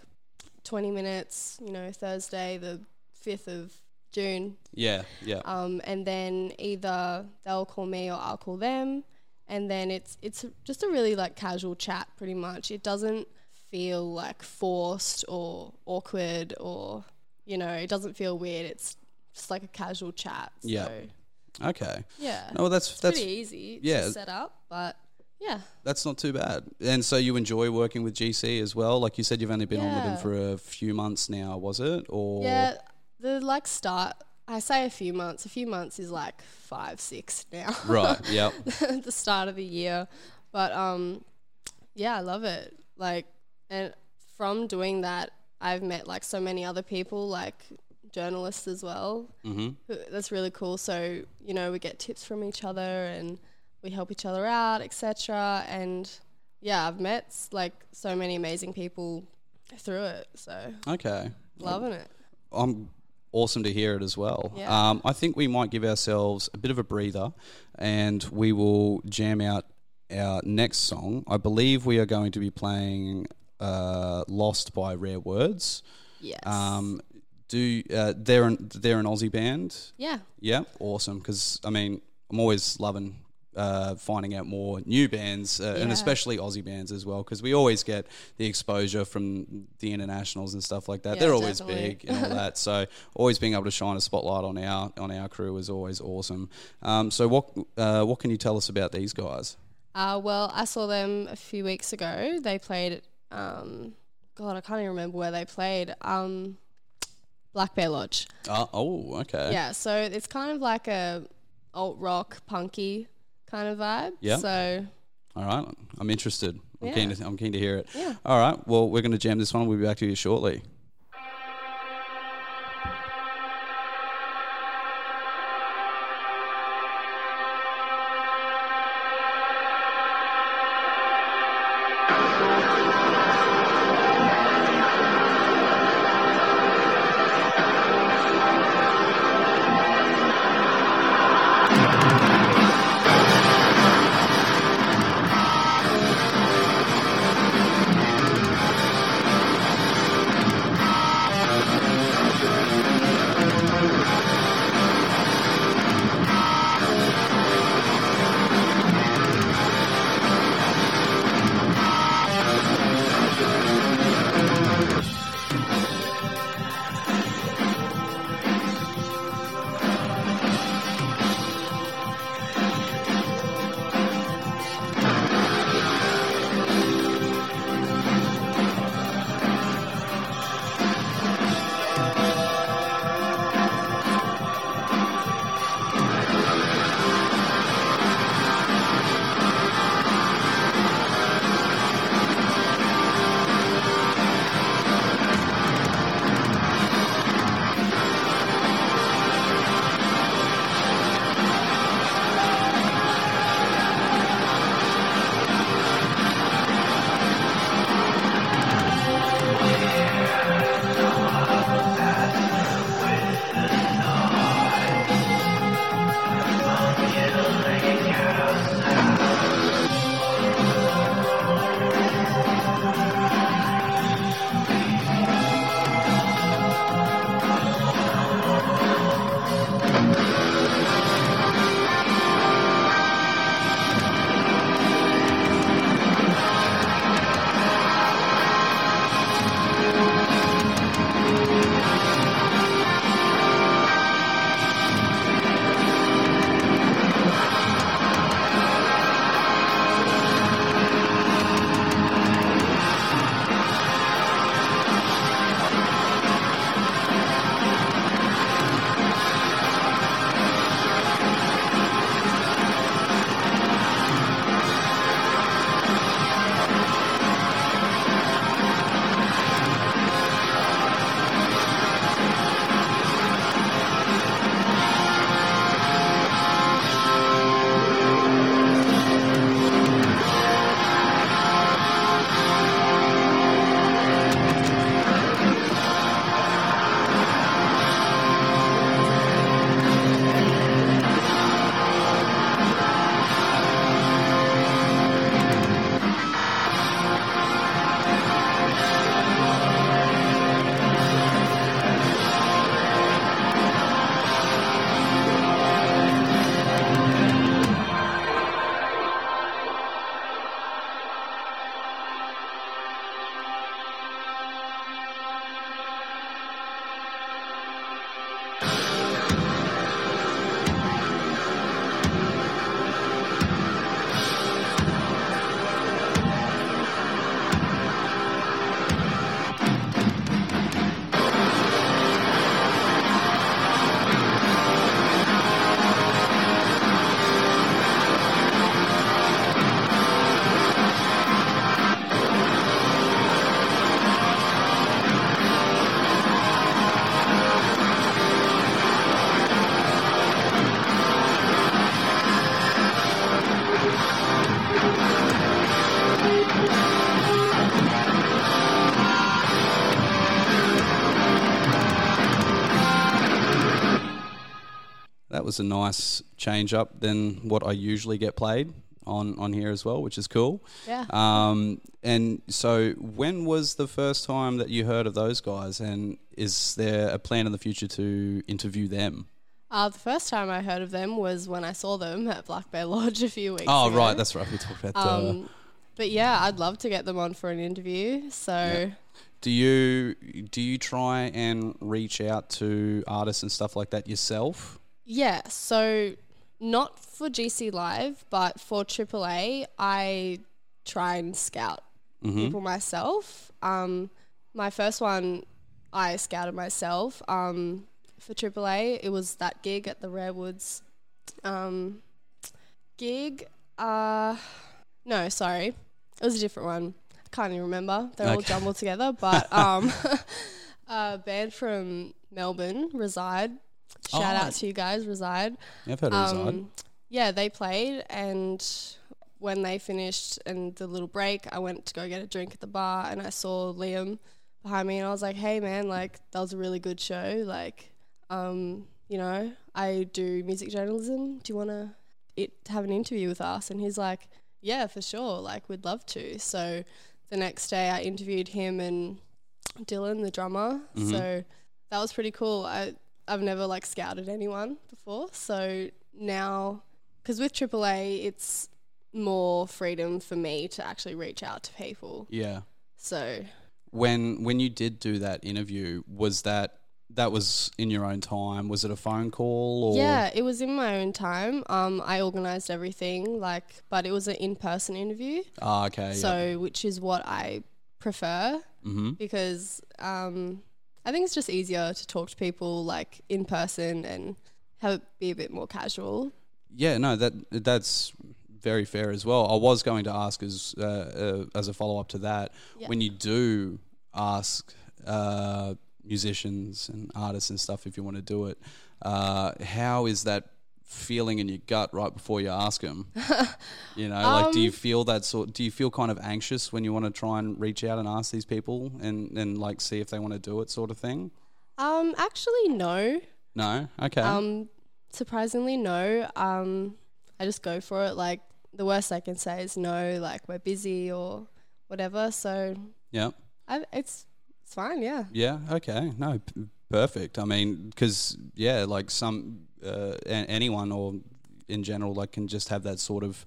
twenty minutes. You know, Thursday the fifth of June, Yeah, yeah. um, and then either they'll call me or I'll call them, and then it's it's just a really like casual chat, pretty much. It doesn't feel like forced or awkward or you know, it doesn't feel weird. It's just like a casual chat. So, Yeah. okay. yeah. No, well, that's it's that's pretty easy yeah. to set up, but yeah, that's not too bad. And so you enjoy working with GC as well. Like you said, you've only been on with them for a few months now, was it? Or yeah. The like start. I say a few months. A few months is like five, six now. right. [LAUGHS] Yep. [LAUGHS] the start of the year. But um, yeah, I love it. Like, and from doing that, I've met like so many other people, like journalists as well. Mm-hmm. who- That's really cool. So you know, we get tips from each other and we help each other out, etc. And yeah, I've met like so many amazing people through it. So Okay. loving it. I'm awesome to hear it as well. Yeah. Um, I think we might give ourselves a bit of a breather, and we will jam out our next song. I believe we are going to be playing uh, "Lost" by Rare Words. Yes. Um, do uh, they're an, they're an Aussie band? yeah. Yeah, awesome. Because I mean, I'm always loving uh, finding out more new bands, uh, and especially Aussie bands as well. Because we always get the exposure from the internationals and stuff like that. Yeah, They're always definitely. big and all that. So always being able to shine a spotlight on our on our crew is always awesome. Um, so what uh, what can you tell us about these guys? Uh, well, I saw them a few weeks ago. They played, um, God, I can't even remember where they played. Um, Black Bear Lodge. Uh, oh, okay. Yeah, so it's kind of like a alt rock, punky kind of vibe. Yeah. So All right, I'm interested. I'm Yeah. keen to I'm keen to hear it. Yeah. All right. Well, we're going to jam this one. We'll be back to you shortly. A nice change up than what I usually get played on on here as well, which is cool. Yeah. Um, and so, when was the first time that you heard of those guys? And is there a plan in the future to interview them? Uh, the first time I heard of them was when I saw them at Black Bear [LAUGHS] Lodge a few weeks Oh, ago. right, that's right. We talked about. Uh, Um, but yeah, I'd love to get them on for an interview. So do you do you try and reach out to artists and stuff like that yourself? Yeah, so not for GC Live, but for AAA, I try and scout people myself. Um, my first one, I scouted myself. Um, for AAA, it was that gig at the Rarewoods um, gig. Uh, no, sorry, it was a different one. I can't even remember. They're all jumbled together. But um, [LAUGHS] a band from Melbourne, Reside. Shout Oh. out to you guys, Reside. I've heard of Reside. Um, yeah, they played, and when they finished and the little break, I went to go get a drink at the bar, and I saw Liam behind me, and I was like, "Hey, man, like that was a really good show. Like, um, you know, I do music journalism. Do you want to it have an interview with us?" And he's like, "Yeah, for sure. Like, we'd love to." So the next day, I interviewed him and Dylan, the drummer. So that was pretty cool. I I've never like scouted anyone before, so now because with AAA, it's more freedom for me to actually reach out to people. Yeah. So When when you did do that interview, was that that was in your own time? Was it a phone call or yeah, it was in my own time. Um, I organized everything, like, but it was an in-person interview. Ah, okay. So which is what I prefer hmm because um, I think it's just easier to talk to people like in person and have it be a bit more casual. Yeah, no, that that's very fair as well. I was going to ask as uh, uh, as a follow up to that, Yeah. when you do ask uh, musicians and artists and stuff if you want to do it, uh, how is that feeling in your gut right before you ask them? [LAUGHS] you know, like do you feel that sort? Do you feel kind of anxious when you want to try and reach out and ask these people and and like see if they want to do it, sort of thing? Um, actually, no. No, okay, Um, surprisingly, no. Um, I just go for it. Like the worst I can say is no. Like we're busy or whatever. So yeah. I, it's it's fine. Yeah. Yeah. Okay. No. P- perfect. I mean, because yeah, like some uh, anyone or in general, like can just have that sort of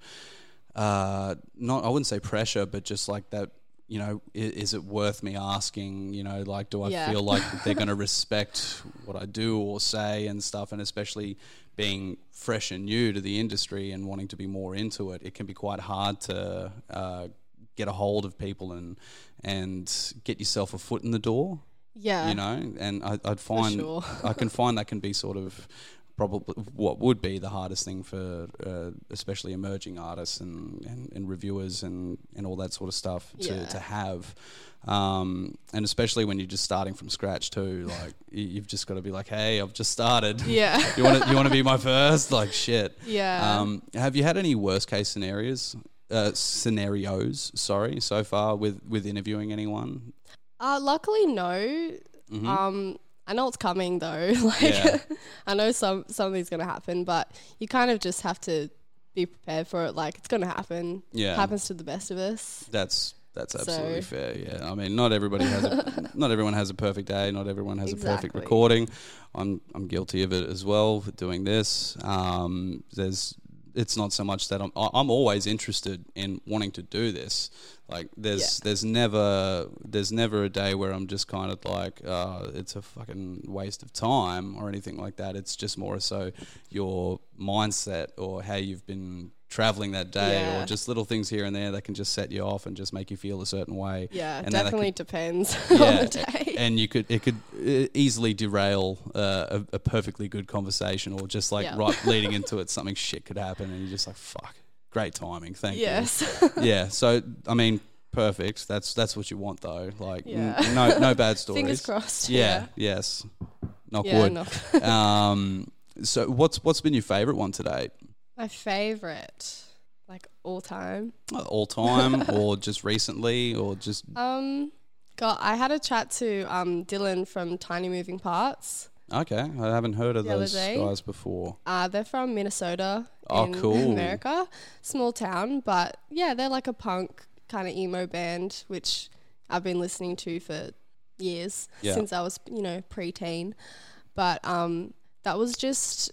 uh, not I wouldn't say pressure, but just like that. You know, is, is it worth me asking? You know, like, do I Yeah. feel like [LAUGHS] they're going to respect what I do or say and stuff? And especially being fresh and new to the industry and wanting to be more into it, it can be quite hard to uh, get a hold of people and and get yourself a foot in the door Yeah. you know and I, i'd find sure. i can find that can be sort of probably what would be the hardest thing for uh, especially emerging artists and, and, and reviewers and, and all that sort of stuff to, Yeah. to have um, and especially when you're just starting from scratch too like [LAUGHS] you- you've just got to be like hey i've just started [LAUGHS] Yeah. [LAUGHS] you want to you want to be my first like shit Yeah. um, have you had any worst case scenarios uh, scenarios sorry so far with with interviewing anyone Uh, luckily, no. Mm-hmm. Um, I know it's coming though. [LAUGHS] like, Yeah. [LAUGHS] I know some something's gonna happen, but you kind of just have to be prepared for it. Like, it's gonna happen. Yeah. happens to the best of us. That's that's absolutely So- fair. Yeah, I mean, not everybody has a, [LAUGHS] not everyone has a perfect day. Not everyone has a perfect recording. I'm I'm guilty of it as well for doing this. Um, there's it's not so much that I'm I'm always interested in wanting to do this. Like there's there's never there's never a day where I'm just kind of like uh, it's a fucking waste of time or anything like that. It's just more so your mindset or how you've been traveling that day or just little things here and there that can just set you off and just make you feel a certain way. Yeah, and definitely could- depends [LAUGHS] yeah, on the day. and you could it could uh, easily derail uh, a, a perfectly good conversation, or just like Yeah. right [LAUGHS] leading into it, something shit could happen, and you're just like, "Fuck, great timing, thank yes. you." Yes. [LAUGHS] yeah, so I mean, perfect. That's that's what you want, though. Like, n- no no bad stories. Fingers crossed. Yeah. Yes. Knock Yeah, wood. knock- um. So what's what's been your favorite one today? My favorite, like all time. All time, [LAUGHS] or just recently, or just Um, God, I had a chat to um Dylan from Tiny Moving Parts. Okay, I haven't heard of The those day. guys before. Uh, they're from Minnesota Oh, in cool. America. Small town, but yeah, they're like a punk kind of emo band, which I've been listening to for years Yeah. since I was, you know, preteen. But um, that was just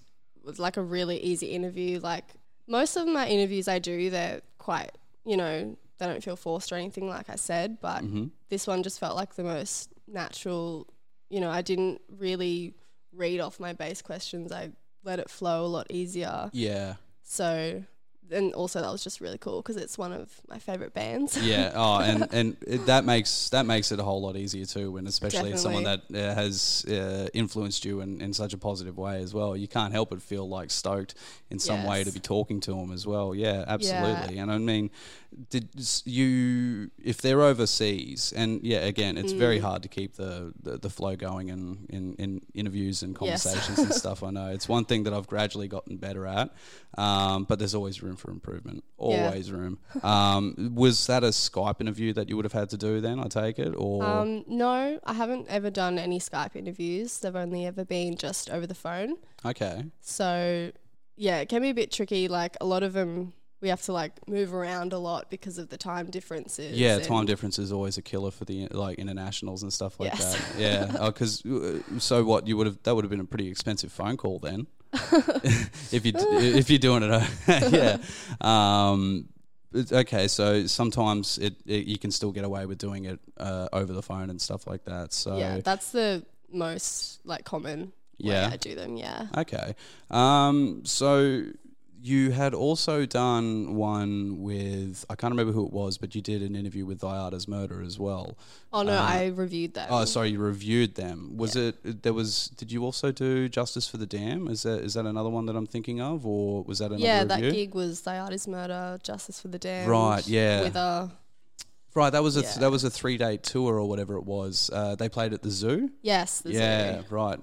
was like a really easy interview. Like most of my interviews I do, they're quite, you know, they don't feel forced or anything, like I said. But Mm-hmm. this one just felt like the most natural. You know, I didn't really read off my base questions. I let it flow a lot easier. Yeah, So, and also that was just really cool because it's one of my favorite bands. yeah. [LAUGHS] Oh, and and it, that makes that makes it a whole lot easier too. When especially someone that uh, has uh, influenced you in, in such a positive way as well, you can't help but feel like stoked in some way to be talking to them as well. Yeah, absolutely. And I mean, did you if they're overseas and yeah, again, it's Mm. very hard to keep the, the, the flow going in, in, in interviews and Yes. conversations and stuff. I know it's one thing that I've gradually gotten better at, um, but there's always room for improvement. Yeah. Always room. Um, was that a Skype interview that you would have had to do then? I take it, or Um, no, I haven't ever done any Skype interviews. They've only ever been just over the phone. okay, So, yeah, it can be a bit tricky. Like a lot of them, we have to like move around a lot because of the time differences. yeah, time difference is always a killer for the like internationals and stuff like Yes. that. Yeah, because so what you would have that would have been a pretty expensive phone call then. If you if you're doing it, [LAUGHS] yeah. Um, okay, so sometimes it, it you can still get away with doing it uh, over the phone and stuff like that. So Yeah, that's the most like common Yeah. way I do them. Yeah. Okay. Um, so you had also done one with I can't remember who it was, but you did an interview with Viada's Murder as well. Oh no, Uh, I reviewed that. Oh, sorry, you reviewed them. Was it there was? Did you also do Justice for the Damned? Is that is that another one that I'm thinking of, or was that another one? yeah, review? that gig was Diada's Murder, Justice for the Damned. Right, yeah. With a Right, that was a Yeah. that was a three day tour or whatever it was. Uh, they played at the zoo. yes, the yeah, zoo. right.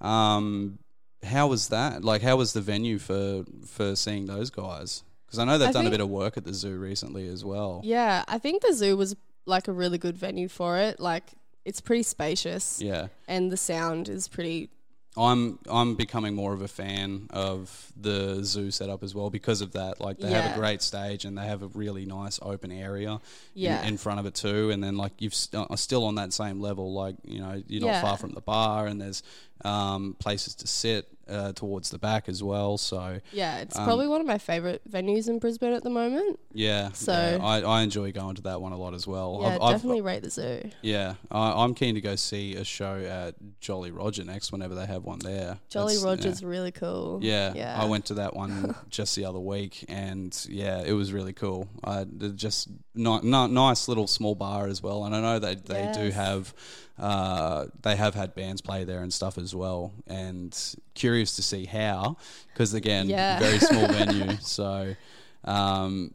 Um, how was that? Like, how was the venue for for seeing those guys? Because I know they've I done a bit of work at the zoo recently as well. Yeah, I think the zoo was like a really good venue for it. Like it's pretty spacious Yeah. and the sound is pretty I'm I'm becoming more of a fan of the zoo setup as well because of that. Like they have a great stage and they have a really nice open area in- Yeah. in, front of it too. And then like you've st- are still on that same level. Like you know you're not Yeah. far from the bar and there's um, places to sit uh, towards the back as well. So yeah, it's Um, probably one of my favorite venues in Brisbane at the moment. yeah, So- yeah, I, I enjoy going to that one a lot as well. Yeah, I've, I've- definitely rate the zoo. yeah, I, I'm keen to go see a show at Jolly Roger next whenever they have one there. Jolly That's- yeah. Roger's really cool. Yeah, yeah. I went to that one [LAUGHS] just the other week, and yeah, it was really cool. I just ni- ni- nice little small bar as well, and I know they they do have uh, they have had bands play there and stuff as well, and curious to see how because again, Yeah. very small [LAUGHS] venue, so. Um,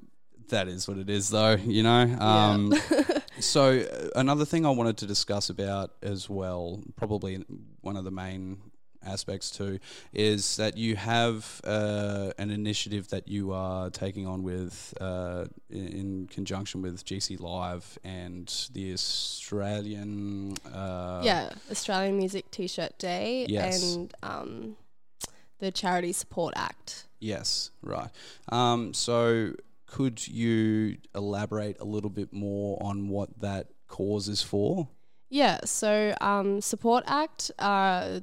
that is what it is, though. You know. Um, [LAUGHS] so uh, another thing I wanted to discuss about as well, probably one of the main aspects too, is that you have uh, an initiative that you are taking on with uh, in, in conjunction with GC Live and the Australian. Uh, yeah, Australian Music T-shirt Day Yes. and um, the Charity Support Act. Yes. Right. Um, so could you elaborate a little bit more on what that cause is for? Yeah, so um, Support Act are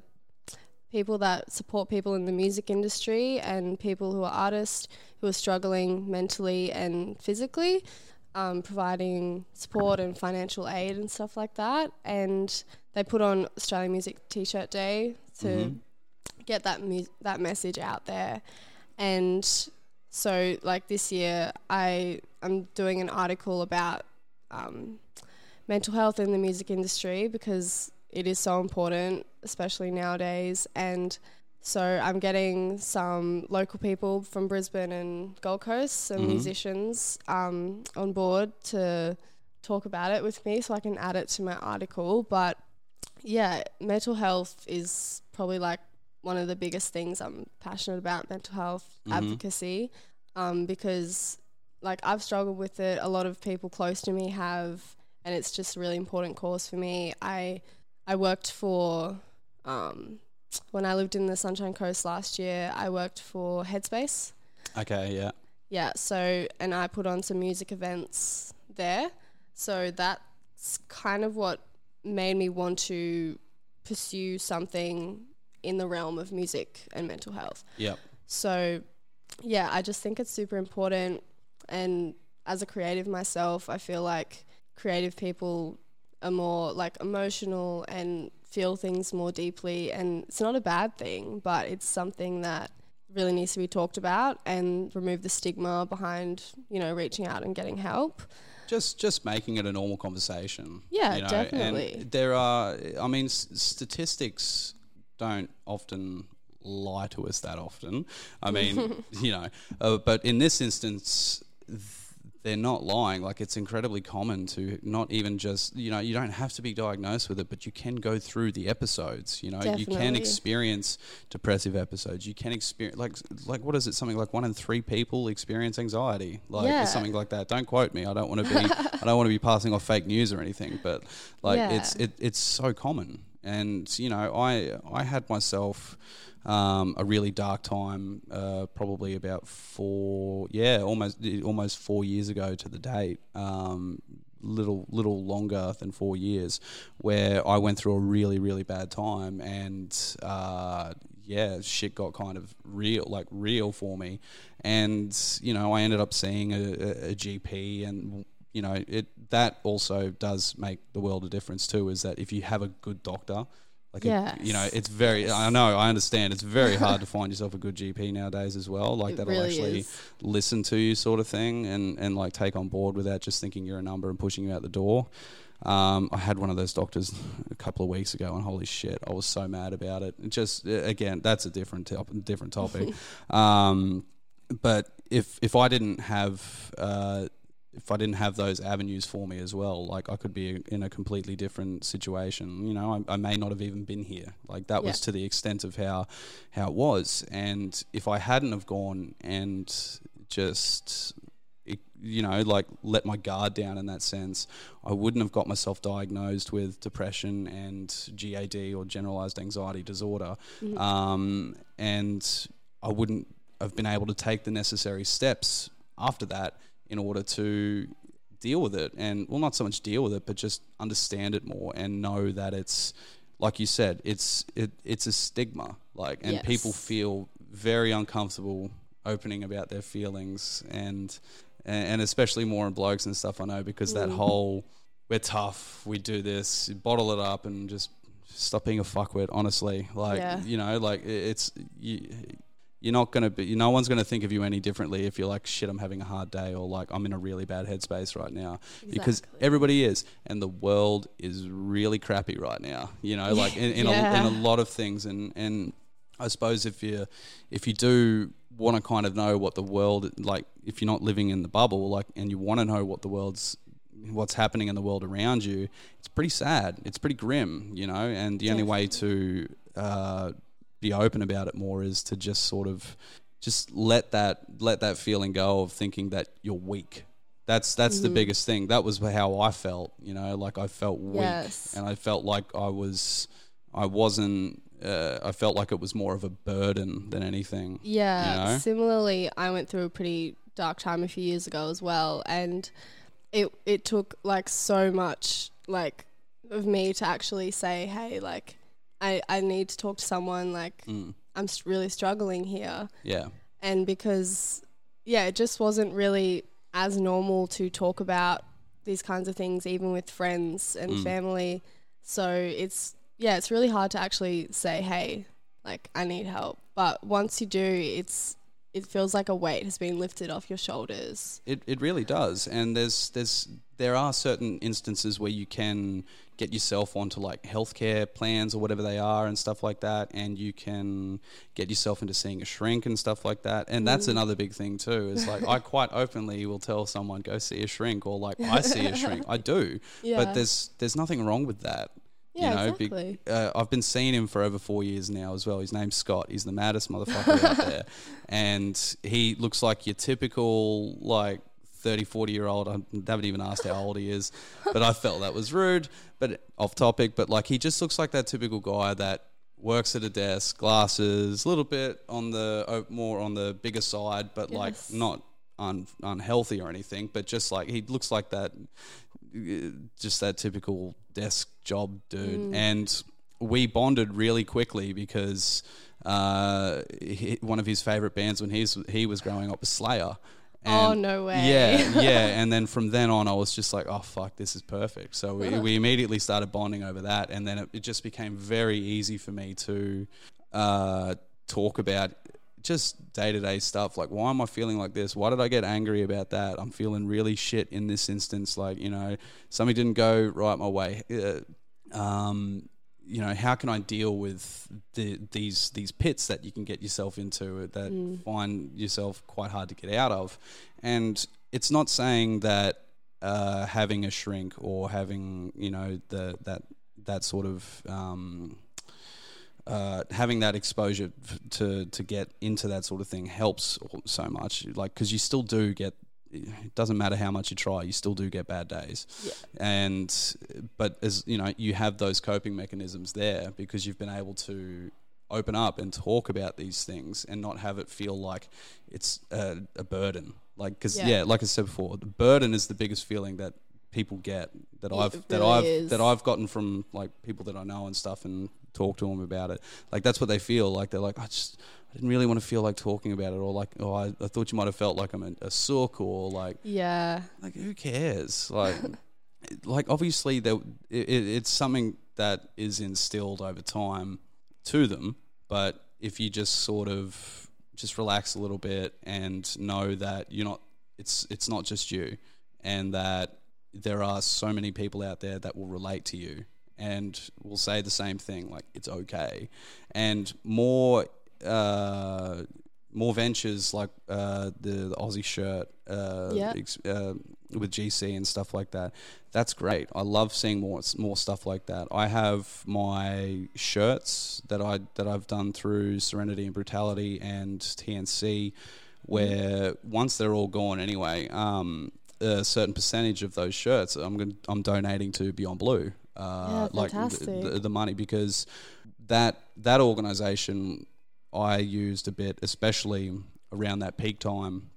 people that support people in the music industry and people who are artists who are struggling mentally and physically, um, providing support and financial aid and stuff like that. And they put on Australian Music T-shirt Day to get that mu- that message out there. And so, like this year, I I'm doing an article about um, mental health in the music industry because it is so important, especially nowadays. And so I'm getting some local people from Brisbane and Gold Coast, some musicians um, on board to talk about it with me so I can add it to my article. But yeah, mental health is probably like one of the biggest things I'm passionate about mental health advocacy um, because like I've struggled with it. A lot of people close to me have, and it's just a really important cause for me. I I worked for um, when I lived in the Sunshine Coast last year, I worked for Headspace. Okay, yeah. Yeah, so and I put on some music events there. So that's kind of what made me want to pursue something in the realm of music and mental health. Yep. So, yeah, I just think it's super important. And as a creative myself, I feel like creative people are more like emotional and feel things more deeply. And it's not a bad thing, but it's something that really needs to be talked about and remove the stigma behind, you know, reaching out and getting help. just just making it a normal conversation. Yeah, you know? definitely. And there are, I mean, s- statistics don't often lie to us that often. I mean, [LAUGHS] you know, uh, but in this instance. Th- They're not lying. Like it's incredibly common to not even just you know you don't have to be diagnosed with it, but you can go through the episodes. You know you can experience depressive episodes. You can experience like like what is it? Something like one in three people experience anxiety. Like Yeah. or something like that. Don't quote me. I don't want to be [LAUGHS] I don't want to be passing off fake news or anything. But like Yeah. it's it, it's so common. And you know I I had myself um, a really dark time, uh, probably about four, yeah, almost almost four years ago to the date. Um, little little longer than four years, where I went through a really really bad time, and uh, yeah, shit got kind of real, like real for me, and you know I ended up seeing a, a, GP and. You know, it that also does make the world a difference too. Is that if you have a good doctor, like a, you know, it's very. I know, I understand. It's very hard to [LAUGHS] find yourself a good GP nowadays as well. Like It that'll really actually is. listen to you, sort of thing, and and like take on board without just thinking you're a number and pushing you out the door. Um, I had one of those doctors a couple of weeks ago, and holy shit, I was so mad about it. Just again, that's a different top, different topic. [LAUGHS] um, but if if I didn't have uh, if I didn't have those avenues for me as well, like I could be in a completely different situation. You know, I, I may not have even been here. Like that was to the extent of how how it was. And if I hadn't have gone and just it- you know like let my guard down in that sense i wouldn't have got myself diagnosed with depression and gad or generalized anxiety disorder um, and i wouldn't have been able to take the necessary steps after that in order to deal with it and well not so much deal with it but just understand it more and know that it's like you said it's it, it's a stigma like and Yes. people feel very uncomfortable opening about their feelings and and especially more in blokes and stuff I know because that mm. whole we're tough we do this bottle it up and just stop being a fuckwit honestly like Yeah. you know like it's you, you're not going to be no one's going to think of you any differently if you're like shit i'm having a hard day or like i'm in a really bad headspace right now. Because everybody is and the world is really crappy right now you know like in, in, a, [LAUGHS] in a lot of things. And and i suppose if you if you do want to kind of know what the world like if you're not living in the bubble like and you want to know what the world's what's happening in the world around you it's pretty sad. It's pretty grim you know and the only way to uh, be open about it more is to just sort of just let that let that feeling go of thinking that you're weak that's that's Mm-hmm. the biggest thing that was how i felt you know like i felt weak Yes. and i felt like i was i wasn't uh, i felt like it was more of a burden than anything Yeah. you know? Similarly, I went through a pretty dark time a few years ago as well, and it it took like so much like of me to actually say, hey, like I I need to talk to someone. Like Mm. I'm really struggling here, yeah and because yeah, it just wasn't really as normal to talk about these kinds of things, even with friends and Mm. family. So it's yeah, it's really hard to actually say, hey, like I need help. But once you do, it's it feels like a weight has been lifted off your shoulders. It, it really does, and there's there's there are certain instances where you can get yourself onto like healthcare plans or whatever they are and stuff like that, and you can get yourself into seeing a shrink and stuff like that. And that's another big thing too. Is like I quite openly will tell someone go see a shrink or like I see a shrink. I do, [LAUGHS] Yeah. but there's there's nothing wrong with that. Yeah, you know, be- exactly. uh, I've been seeing him for over four years now as well. His name's Scott. He's the maddest motherfucker out [LAUGHS] there. And he looks like your typical, like, 30, 40 year old. I haven't even asked how old he is, but I felt that was rude, but off topic. But, like, he just looks like that typical guy that works at a desk, glasses, a little bit on the more on the bigger side, but Yes. like not un, unhealthy or anything, but just like he looks like that, just that typical desk job dude. And we bonded really quickly because uh, he, one of his favorite bands when he's he was growing up was Slayer. Oh, no way. Yeah, yeah. [LAUGHS] And then from then on, I was just like, oh fuck, this is perfect. So we, we immediately started bonding over that, and then it, it just became very easy for me to uh, talk about just day to day stuff. Like, why am I feeling like this? Why did I get angry about that? I'm feeling really shit in this instance. Like, you know, something didn't go right my way. Uh, um, you know, how can I deal with the, these these pits that you can get yourself into that find yourself quite hard to get out of? And it's not saying that uh, having a shrink or having you know the that that sort of um, uh, having that exposure f- to to get into that sort of thing helps so much. Like because you still do get. It doesn't matter how much you try, you still do get bad days. And but as you know, you have those coping mechanisms there because you've been able to open up and talk about these things and not have it feel like it's a, a burden. Like because Yeah. yeah. like I said before, the burden is the biggest feeling that people get that It I've that I've is. that I've gotten from like people that I know and stuff and talk to them about it. Like that's what they feel like. They're like, I just I didn't really want to feel like talking about it, or like, oh, I, I thought you might have felt like I'm a, a sook, or like, Yeah. like who cares? Like, [LAUGHS] like obviously there, it, it- it's something that is instilled over time to them. But if you just sort of just relax a little bit and know that you're not, it's it's not just you, and that there are so many people out there that will relate to you and will say the same thing, like it's okay, and more. Uh, more ventures like uh, the, the Aussie shirt uh, ex- uh, with GC and stuff like that. That's great. I love seeing more more stuff like that. I have my shirts that I that I've done through Serenity and Brutality and TNC, where once they're all gone anyway, um, a certain percentage of those shirts I'm going I'm donating to Beyond Blue. Uh, Yeah, like the, the money because that that organization I used a bit, especially around that peak time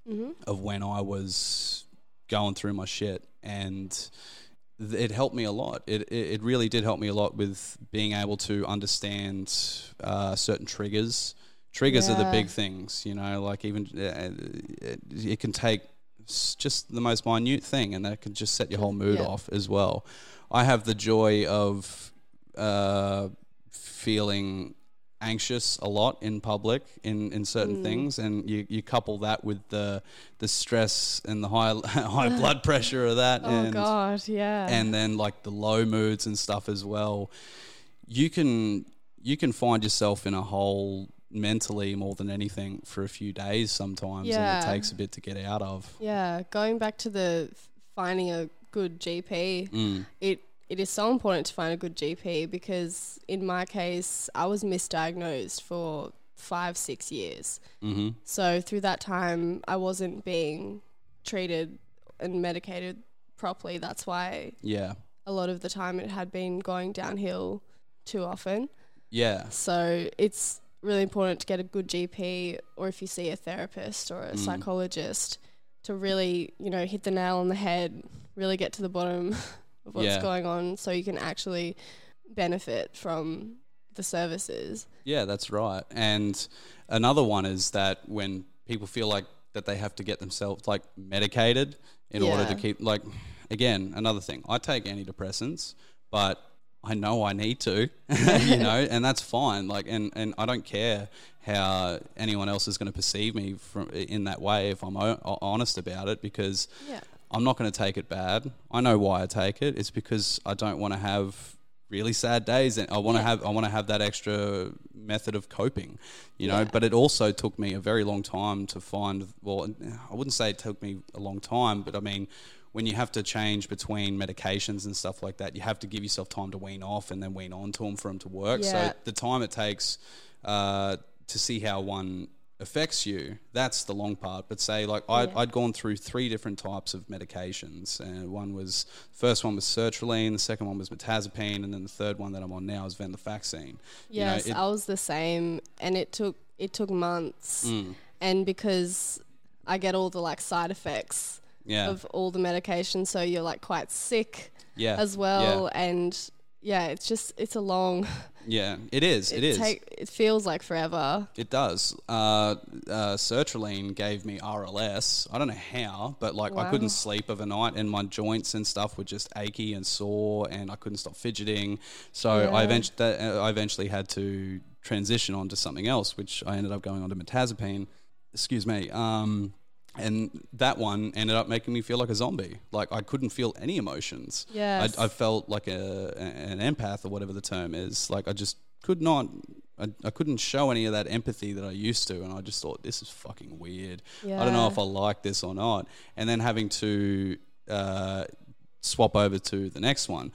of when I was going through my shit, and th- it helped me a lot. It, it it really did help me a lot with being able to understand uh, certain triggers. Triggers are the big things, you know. Like even uh, it, it can take just the most minute thing, and that can just set your whole mood Yeah. off as well. I have the joy of uh, feeling anxious a lot in public in, in Mm. certain things and you, you couple that with the the stress and the high [LAUGHS] high blood pressure of that [LAUGHS] Oh and God. Yeah. and then like the low moods and stuff as well you can you can find yourself in a hole mentally more than anything for a few days sometimes Yeah. and it takes a bit to get out of Yeah, going back to the finding a good GP, Mm. it it is so important to find a good GP because in my case, I was misdiagnosed for five six years. hmm So through that time, I wasn't being treated and medicated properly. That's why yeah a lot of the time it had been going downhill too often. yeah So it's really important to get a good GP or if you see a therapist or a Mm. psychologist to really, you know, hit the nail on the head, really get to the bottom [LAUGHS] of what's Yeah. going on so you can actually benefit from the services. Yeah, that's right. And another one is that when people feel like that they have to get themselves like medicated in order to keep like again, another thing. I take antidepressants, but I know I need to, [LAUGHS] you know, and that's fine. Like and and I don't care how anyone else is going to perceive me from in that way if I'm o- honest about it because Yeah. I'm not going to take it bad. I know why I take it. It's because I don't want to have really sad days, and I want to Yeah. have I want to have that extra method of coping, you know. Yeah. But it also took me a very long time to find. Well, I wouldn't say it took me a long time, but I mean. When you have to change between medications and stuff like that, you have to give yourself time to wean off and then wean on to them for them to work. Yeah. So the time it takes uh, to see how one affects you, that's the long part. But say like I'd, I'd gone through three different types of medications, and one was first one was sertraline, the second one was mirtazapine, and then the third one that I'm on now is venlafaxine. Yes, you know, I was the same, and it took it took months, Mm. and because I get all the like side effects Yeah. of all the medication, so you're like quite sick Yeah, as well, yeah. and yeah, it's just it's a long. yeah, it is. [LAUGHS] it is. Take, it feels like forever. It does. Uh, uh, sertraline gave me RLS. I don't know how, but like I couldn't sleep overnight, and my joints and stuff were just achy and sore, and I couldn't stop fidgeting. So I Yeah. eventually, I eventually had to transition on to something else, which I ended up going on to mirtazapine. Excuse me. Um, and that one ended up making me feel like a zombie. Like I couldn't feel any emotions. Yeah, I, I felt like a an empath or whatever the term is. Like I just could not. I, I couldn't show any of that empathy that I used to, and I just thought this is fucking weird. Yeah. I don't know if I like this or not. And then having to uh, swap over to the next one,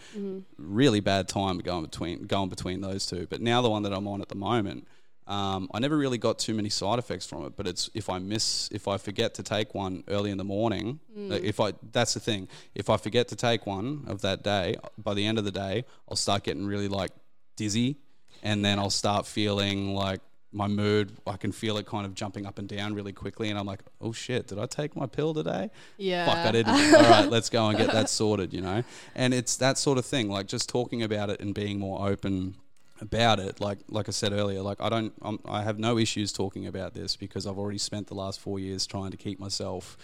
really bad time going between going between those two. But now the one that I'm on at the moment, um, I never really got too many side effects from it. But it's if I miss, if I forget to take one early in the morning, like, if I that's the thing. If I forget to take one of that day, by the end of the day, I'll start getting really like dizzy, and then I'll start feeling like my mood. I can feel it kind of jumping up and down really quickly, and I'm like, oh shit, did I take my pill today? Yeah. fuck, I didn't. [LAUGHS] All right, let's go and get that sorted, you know? And it's that sort of thing, like just talking about it and being more open about it. Like, like I said earlier, like I don't, I'm, I have no issues talking about this because I've already spent the last four years trying to keep myself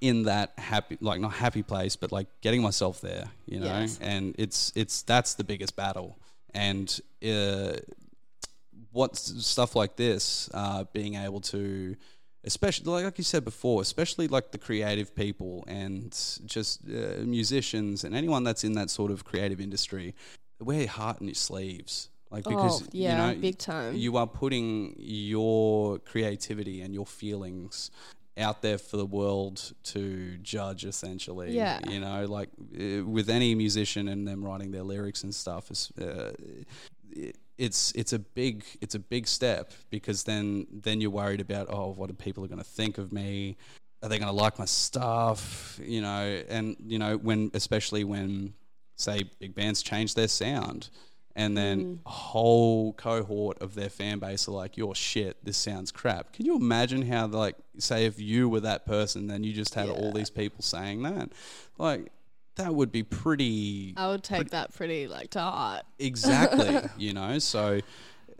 in that happy, like not happy place, but like getting myself there, you know? Yes. And it's, it's, that's the biggest battle. And, uh, what stuff like this, uh, being able to, especially like, like you said before, especially like the creative people and just uh, musicians and anyone that's in that sort of creative industry, wear your heart in your sleeves. Like because Oh, yeah, you know, big time. you are putting your creativity and your feelings out there for the world to judge essentially Yeah. you know like uh, with any musician and them writing their lyrics and stuff it's, uh, it- it's it's a big it's a big step because then then you're worried about oh what are people are going to think of me are they going to like my stuff you know and you know when especially when say big bands change their sound and then a whole cohort of their fan base are like you're shit. This sounds crap. Can you imagine how like say if you were that person then you just had all these people saying that? Like that would be pretty I would take that pretty like to heart. exactly [LAUGHS] you know? So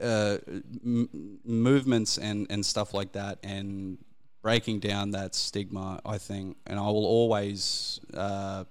uh, m- movements and, and stuff like that and breaking down that stigma i think and i will always uh,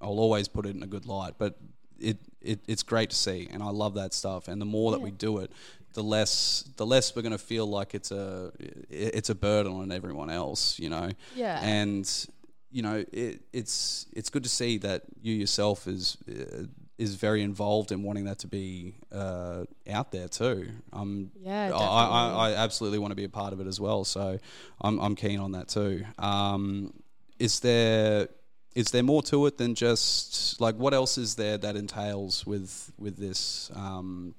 i'll always put it in a good light but it, it it's great to see and i love that stuff and the more that we do it the less the less we're going to feel like it's a it's a burden on everyone else you know Yeah. and you know it, it's it's good to see that you yourself is uh, is very involved in wanting that to be uh, out there too. Um, Yeah, I, I, I absolutely want to be a part of it as well. So I'm I'm keen on that too. Um, is there is there more to it than just like what else is there that entails with with this? Um,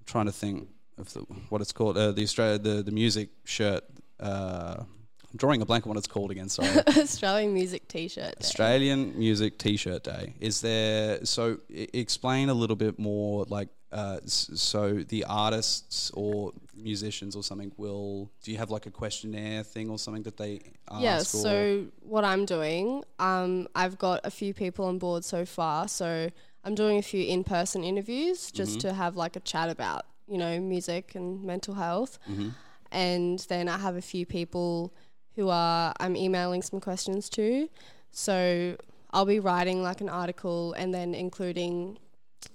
I'm trying to think of the, what it's called. Uh, the Australia the the music shirt. Uh, I'm drawing a blank on what it's called again. Sorry. [LAUGHS] Australian music T-shirt. day. Australian Music T-shirt Day. Is there? So I- explain a little bit more. Like, uh, so the artists or musicians or something will. Do you have like a questionnaire thing or something that they ask? Yeah, so what I'm doing, um, I've got a few people on board so far. So I'm doing a few in person interviews just Mm-hmm. to have like a chat about, you know, music and mental health. Mm-hmm. And then I have a few people who are, I'm emailing some questions to. So I'll be writing like an article and then including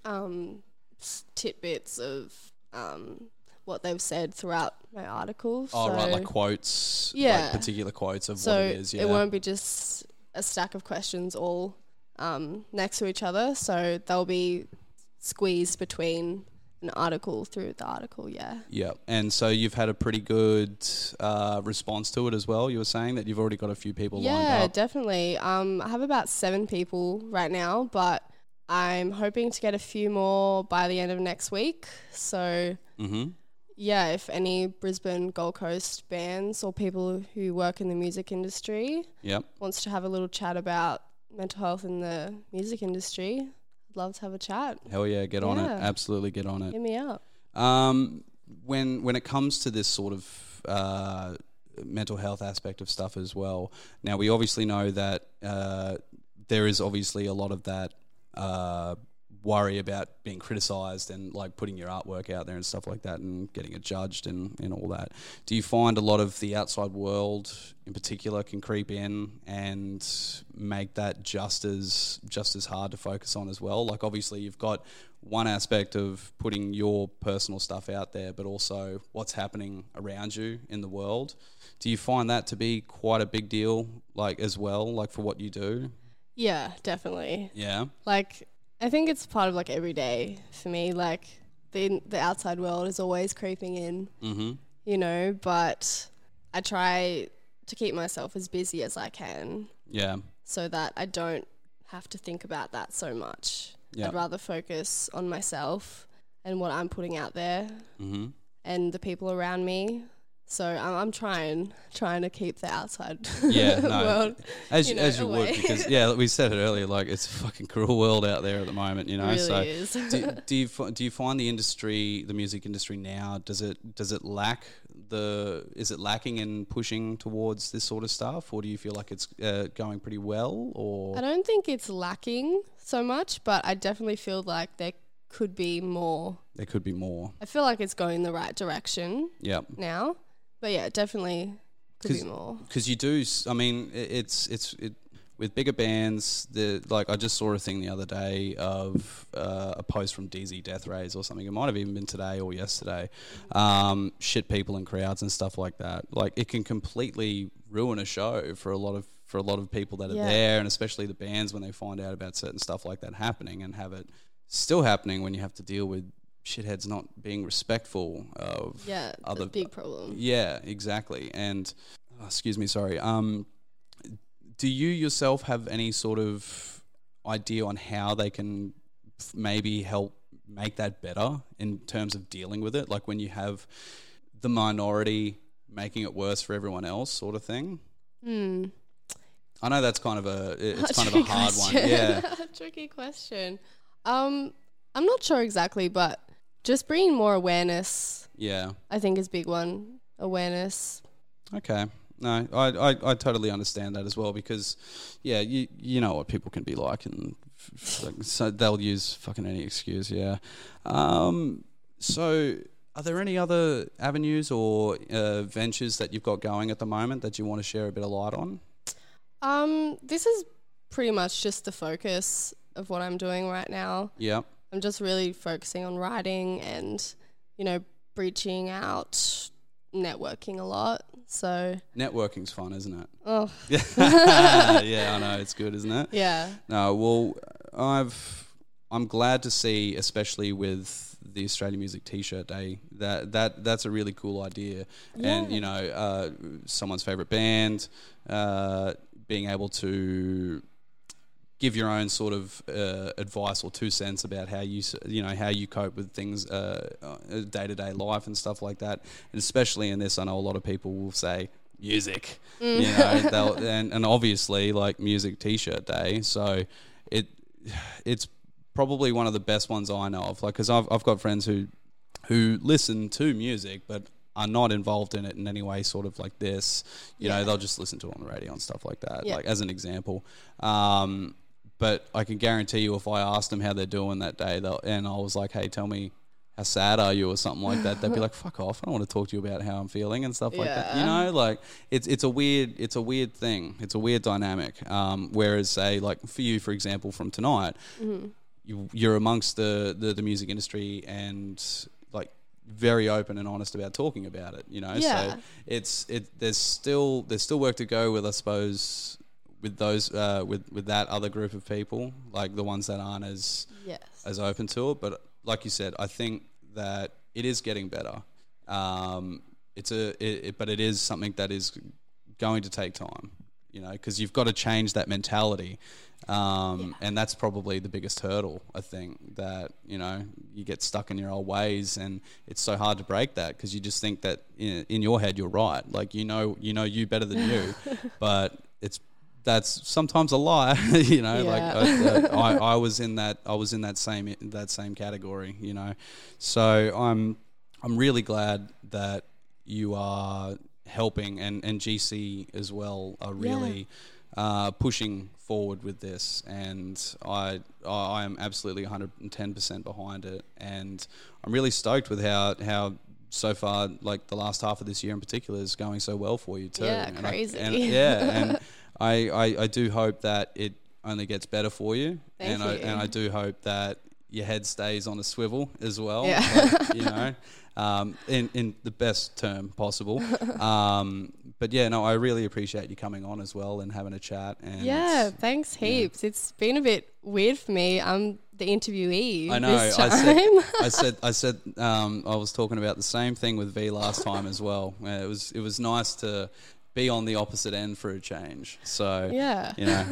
um, tidbits of um, what they've said throughout my article. oh right, like quotes. Yeah. like particular quotes of so what it is. Yeah. it won't be just a stack of questions all um, next to each other. So they'll be squeezed between an article through the article. Yeah. Yeah, and so you've had a pretty good uh, response to it as well. You were saying that you've already got a few people lined up. Yeah, up. definitely. Um, I have about seven people right now, but I'm hoping to get a few more by the end of next week. So mm-hmm. yeah, if any Brisbane Gold Coast bands or people who work in the music industry Yep. wants to have a little chat about mental health in the music industry, I'd love to have a chat. Hell yeah, get on it. Absolutely get on it. Hit me up. Um, when when it comes to this sort of uh, mental health aspect of stuff as well, now we obviously know that uh, there is obviously a lot of that uh, worry about being criticized and like putting your artwork out there and stuff like that and getting it judged and, and all that. Do you find a lot of the outside world in particular can creep in and make that just as just as hard to focus on as well? Like obviously you've got one aspect of putting your personal stuff out there, but also what's happening around you in the world. Do you find that to be quite a big deal, like as well, like for what you do? Yeah, definitely. Yeah. Like, I think it's part of like every day for me. Like, the the outside world is always creeping in, Mm-hmm. you know. But I try to keep myself as busy as I can, Yeah. so that I don't have to think about that so much. Yeah. I'd rather focus on myself and what I'm putting out there Mm-hmm. and the people around me. So I'm, I'm trying, trying to keep the outside [LAUGHS] Yeah, no, world. as you know, as you would, because yeah, we said it earlier. Like it's a fucking cruel world out there at the moment, you know. really so, is. do, [LAUGHS] do you do you find the industry, the music industry now, does it does it lack the is it lacking in pushing towards this sort of stuff, or do you feel like it's uh, going pretty well? Or I don't think it's lacking so much, but I definitely feel like there could be more. there could be more? I feel like it's going the right direction Yeah, now, but yeah, definitely could be more. because you do. I mean, it's it's it with bigger bands. The like I just saw a thing the other day of uh, a post from DZ Deathrays or something. It might have even been today or yesterday. Um, shit people in crowds and stuff like that. Like it can completely ruin a show for a lot of for a lot of people that are Yeah. there, and especially the bands when they find out about certain stuff like that happening and have it still happening when you have to deal with shitheads not being respectful of Yeah, other a big problem. yeah, exactly. And oh, excuse me, sorry. Um, do you yourself have any sort of idea on how they can f- maybe help make that better in terms of dealing with it? Like when you have the minority making it worse for everyone else, sort of thing. Hmm. I know that's kind of a it's [LAUGHS] A kind of a hard one. question. Yeah, [LAUGHS] tricky question. Um, I'm not sure exactly, but just bringing more awareness, yeah. I think, is a big one. Awareness. Okay. No, I, I, I totally understand that as well because, yeah, you you know what people can be like, and so they'll use fucking any excuse. Yeah. Um. So, are there any other avenues or uh, ventures that you've got going at the moment that you want to share a bit of light on? Um, this is pretty much just the focus of what I'm doing right now. Yeah. I'm just really focusing on writing and, you know, reaching out, networking a lot. So, Networking's fun, isn't it? oh, Yeah. [LAUGHS] yeah, I know it's good, isn't it? yeah. No, well, I've I'm glad to see, especially with the Australian Music T-shirt Day, that that that's a really cool idea. yeah. And you know, uh, someone's favorite band, uh, being able to give your own sort of uh, advice or two cents about how you you know how you cope with things day to day life and stuff like that. And especially in this, I know a lot of people will say music, you know, [LAUGHS] they'll, and and obviously like music T-shirt day. So it it's probably one of the best ones I know of. Like, because I've I've got friends who who listen to music, but are not involved in it in any way, sort of like this. You know, they'll just listen to it on the radio and stuff like that. Yeah. Like as an example. Um, but I can guarantee you, if I asked them how they're doing that day, and I was like, "Hey, tell me how sad are you?" or something like that, they'd be like, "Fuck off! I don't want to talk to you about how I'm feeling and stuff like that." You know, like it's it's a weird it's a weird thing. It's a weird dynamic. Um, whereas, say, like for you, for example, from tonight, you, you're amongst the, the the music industry and like very open and honest about talking about it. You know, Yeah. so it's it. There's still there's still work to go with, I suppose, with those uh, with with that other group of people, like the ones that aren't as Yes. as open to it. But like you said, I think that it is getting better. Um, it's a, it, it, but it is something that is going to take time. you know, because you've got to change that mentality. Um, And that's probably the biggest hurdle, I think, that, you know, you get stuck in your old ways and it's so hard to break that because you just think that in, in your head you're right. Like, you know, you know you better than you, [LAUGHS] but it's, that's sometimes a lie, [LAUGHS] you know. Like I, [LAUGHS] I, I was in that, I was in that same that same category, you know. So I'm, I'm really glad that you are helping, and and GC as well are really uh, pushing forward with this, and I I am absolutely 110 percent behind it, and I'm really stoked with how how. So far, like the last half of this year in particular, is going so well for you too. Yeah, And I- crazy. and- yeah, and [LAUGHS] I, I, I do hope that it only gets better for you, Thank and I and I do hope that your head stays on a swivel as well. Yeah. like, you [LAUGHS] know, um, in in the best term possible. Um, but yeah, no, I really appreciate you coming on as well and having a chat. And Yeah, thanks heaps. It's been a bit weird for me. I'm the interviewee. I know. This I said, I said, [LAUGHS] I said, um, I was talking about the same thing with V last time as well. Uh, It was, it was nice to be on the opposite end for a change. So Yeah. you know,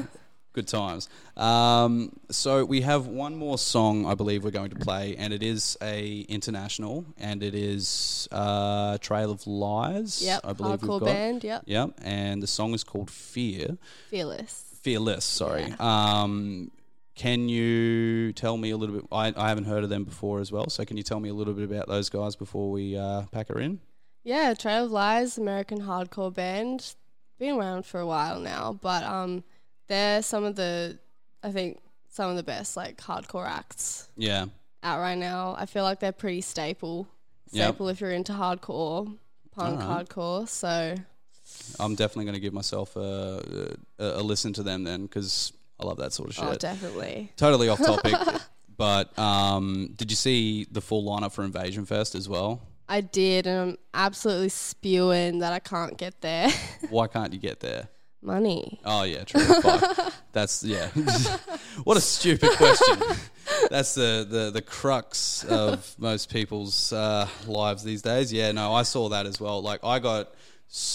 good times. Um, so we have one more song, I believe we're going to play, and it is a international, and it is uh, Trail of Lies. Yep, I believe we've hardcore got. band, yep. Yep, and the song is called Fear. Fearless. Fearless, sorry. Um, can you tell me a little bit? I, I haven't heard of them before as well, so can you tell me a little bit about those guys before we uh, pack her in? Yeah, Trail of Lies, American hardcore band. Been around for a while now, but um, they're some of the, I think, some of the best like hardcore acts Yeah, out right now. I feel like they're pretty staple, Yep. staple if you're into hardcore, punk Alright. hardcore. So I'm definitely going to give myself a, a, a listen to them then because I love that sort of shit. oh, definitely. totally off [LAUGHS] topic, but um, did you see the full lineup for Invasion Fest as well? I did, and I'm absolutely spewing that I can't get there. [LAUGHS] Why can't you get there? Money. Oh yeah, true. Fuck. [LAUGHS] That's yeah. [LAUGHS] what a stupid question. That's the, the, the crux of most people's uh, lives these days. Yeah, no, I saw that as well. Like I got,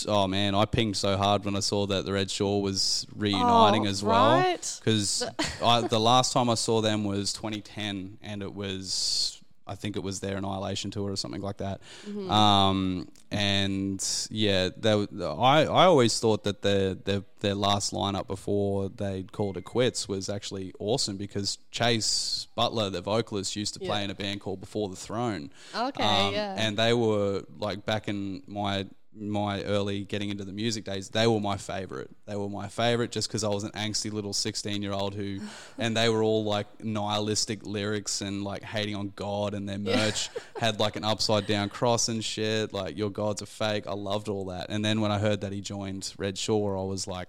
oh man, I pinged so hard when I saw that the Red Shore was reuniting Oh, as well. right. Because the last time I saw them was 2010, and it was. I think it was their Annihilation tour or something like that. Mm-hmm. Um, and yeah, they, I I always thought that their their their last lineup before they called it quits was actually awesome because Chase Butler, the vocalist, used to play Yeah. in a band called Before the Throne. Okay, Um, yeah. And they were like back in my my early getting into the music days, they were my favorite. They were my favorite just because I was an angsty little 16 year old who, and they were all like nihilistic lyrics and like hating on God, and their merch had like an upside down cross and shit. Like, your God's are fake. I loved all that. And then when I heard that he joined Red Shore, I was like,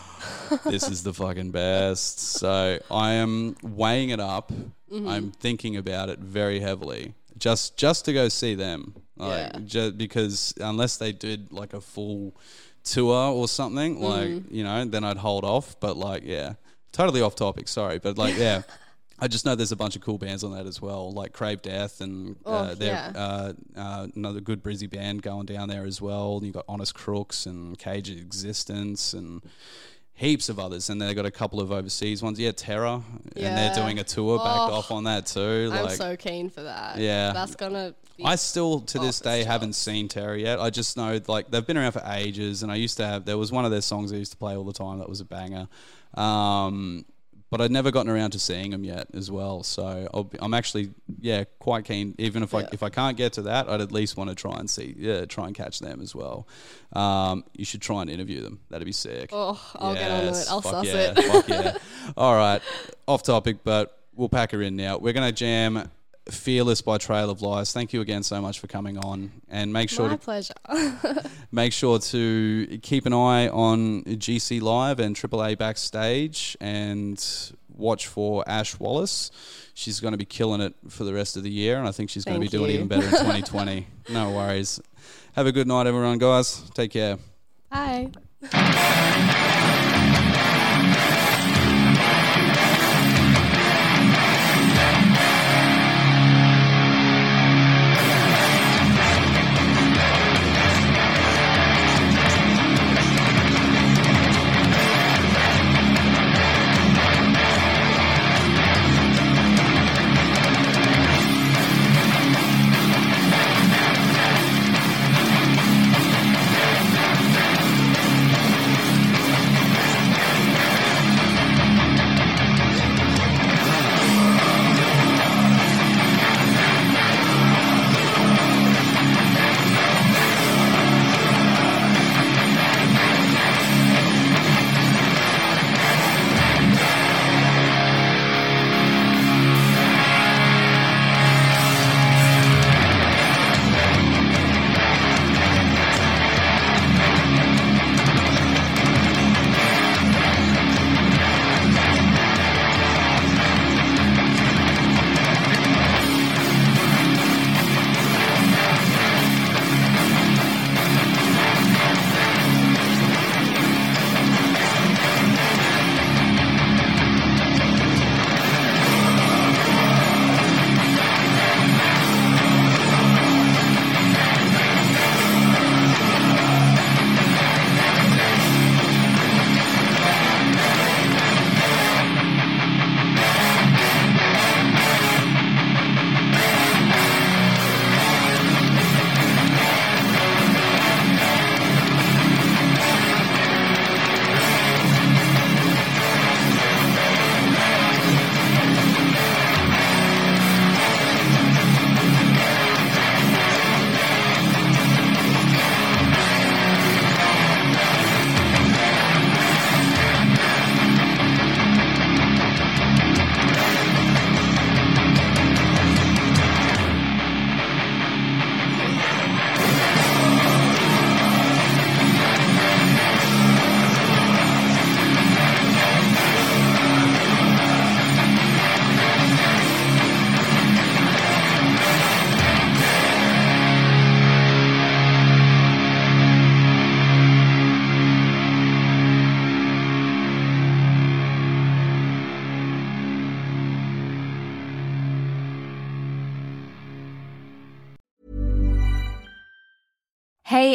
[GASPS] this is the fucking best. So I am weighing it up. Mm-hmm. I'm thinking about it very heavily, just just to go see them. Like, Yeah. ju- because unless they did like a full tour or something, Mm-hmm. like you know, then I'd hold off. But like, yeah, totally off topic. Sorry, but like, yeah. [LAUGHS] I just know there's a bunch of cool bands on that as well, like Crave Death and uh, Oh, they're yeah. uh, uh, another good Brizzy band going down there as well. And you got Honest Crooks and Cage Existence and heaps of others. And they've got a couple of overseas ones. Yeah, Terror, and they're doing a tour backed Oh, off on that too. I'm so keen for that. Yeah. That's gonna be I still to this day haven't seen Terror yet. I just know like they've been around for ages, and I used to have. There was one of their songs I used to play all the time. That was a banger. Um, but I'd never gotten around to seeing them yet as well. So I'll be, I'm actually yeah quite keen. Even if I Yeah. if I can't get to that, I'd at least want to try and see yeah try and catch them as well. Um, you should try and interview them. That'd be sick. Oh, I'll get on Yes, it. I'll fuck suss yeah, it. fuck yeah. All right, off topic, but we'll pack her in now. We're gonna jam "Fearless" by Trail of Lies. Thank you again so much for coming on, and make sure My to pleasure. [LAUGHS] make sure to keep an eye on GC Live and AAA backstage, and watch for Ash Wallace. She's going to be killing it for the rest of the year, and I think she's going to be Thank doing even better in 2020. [LAUGHS] no worries. Have a good night, everyone, guys. Take care. Bye.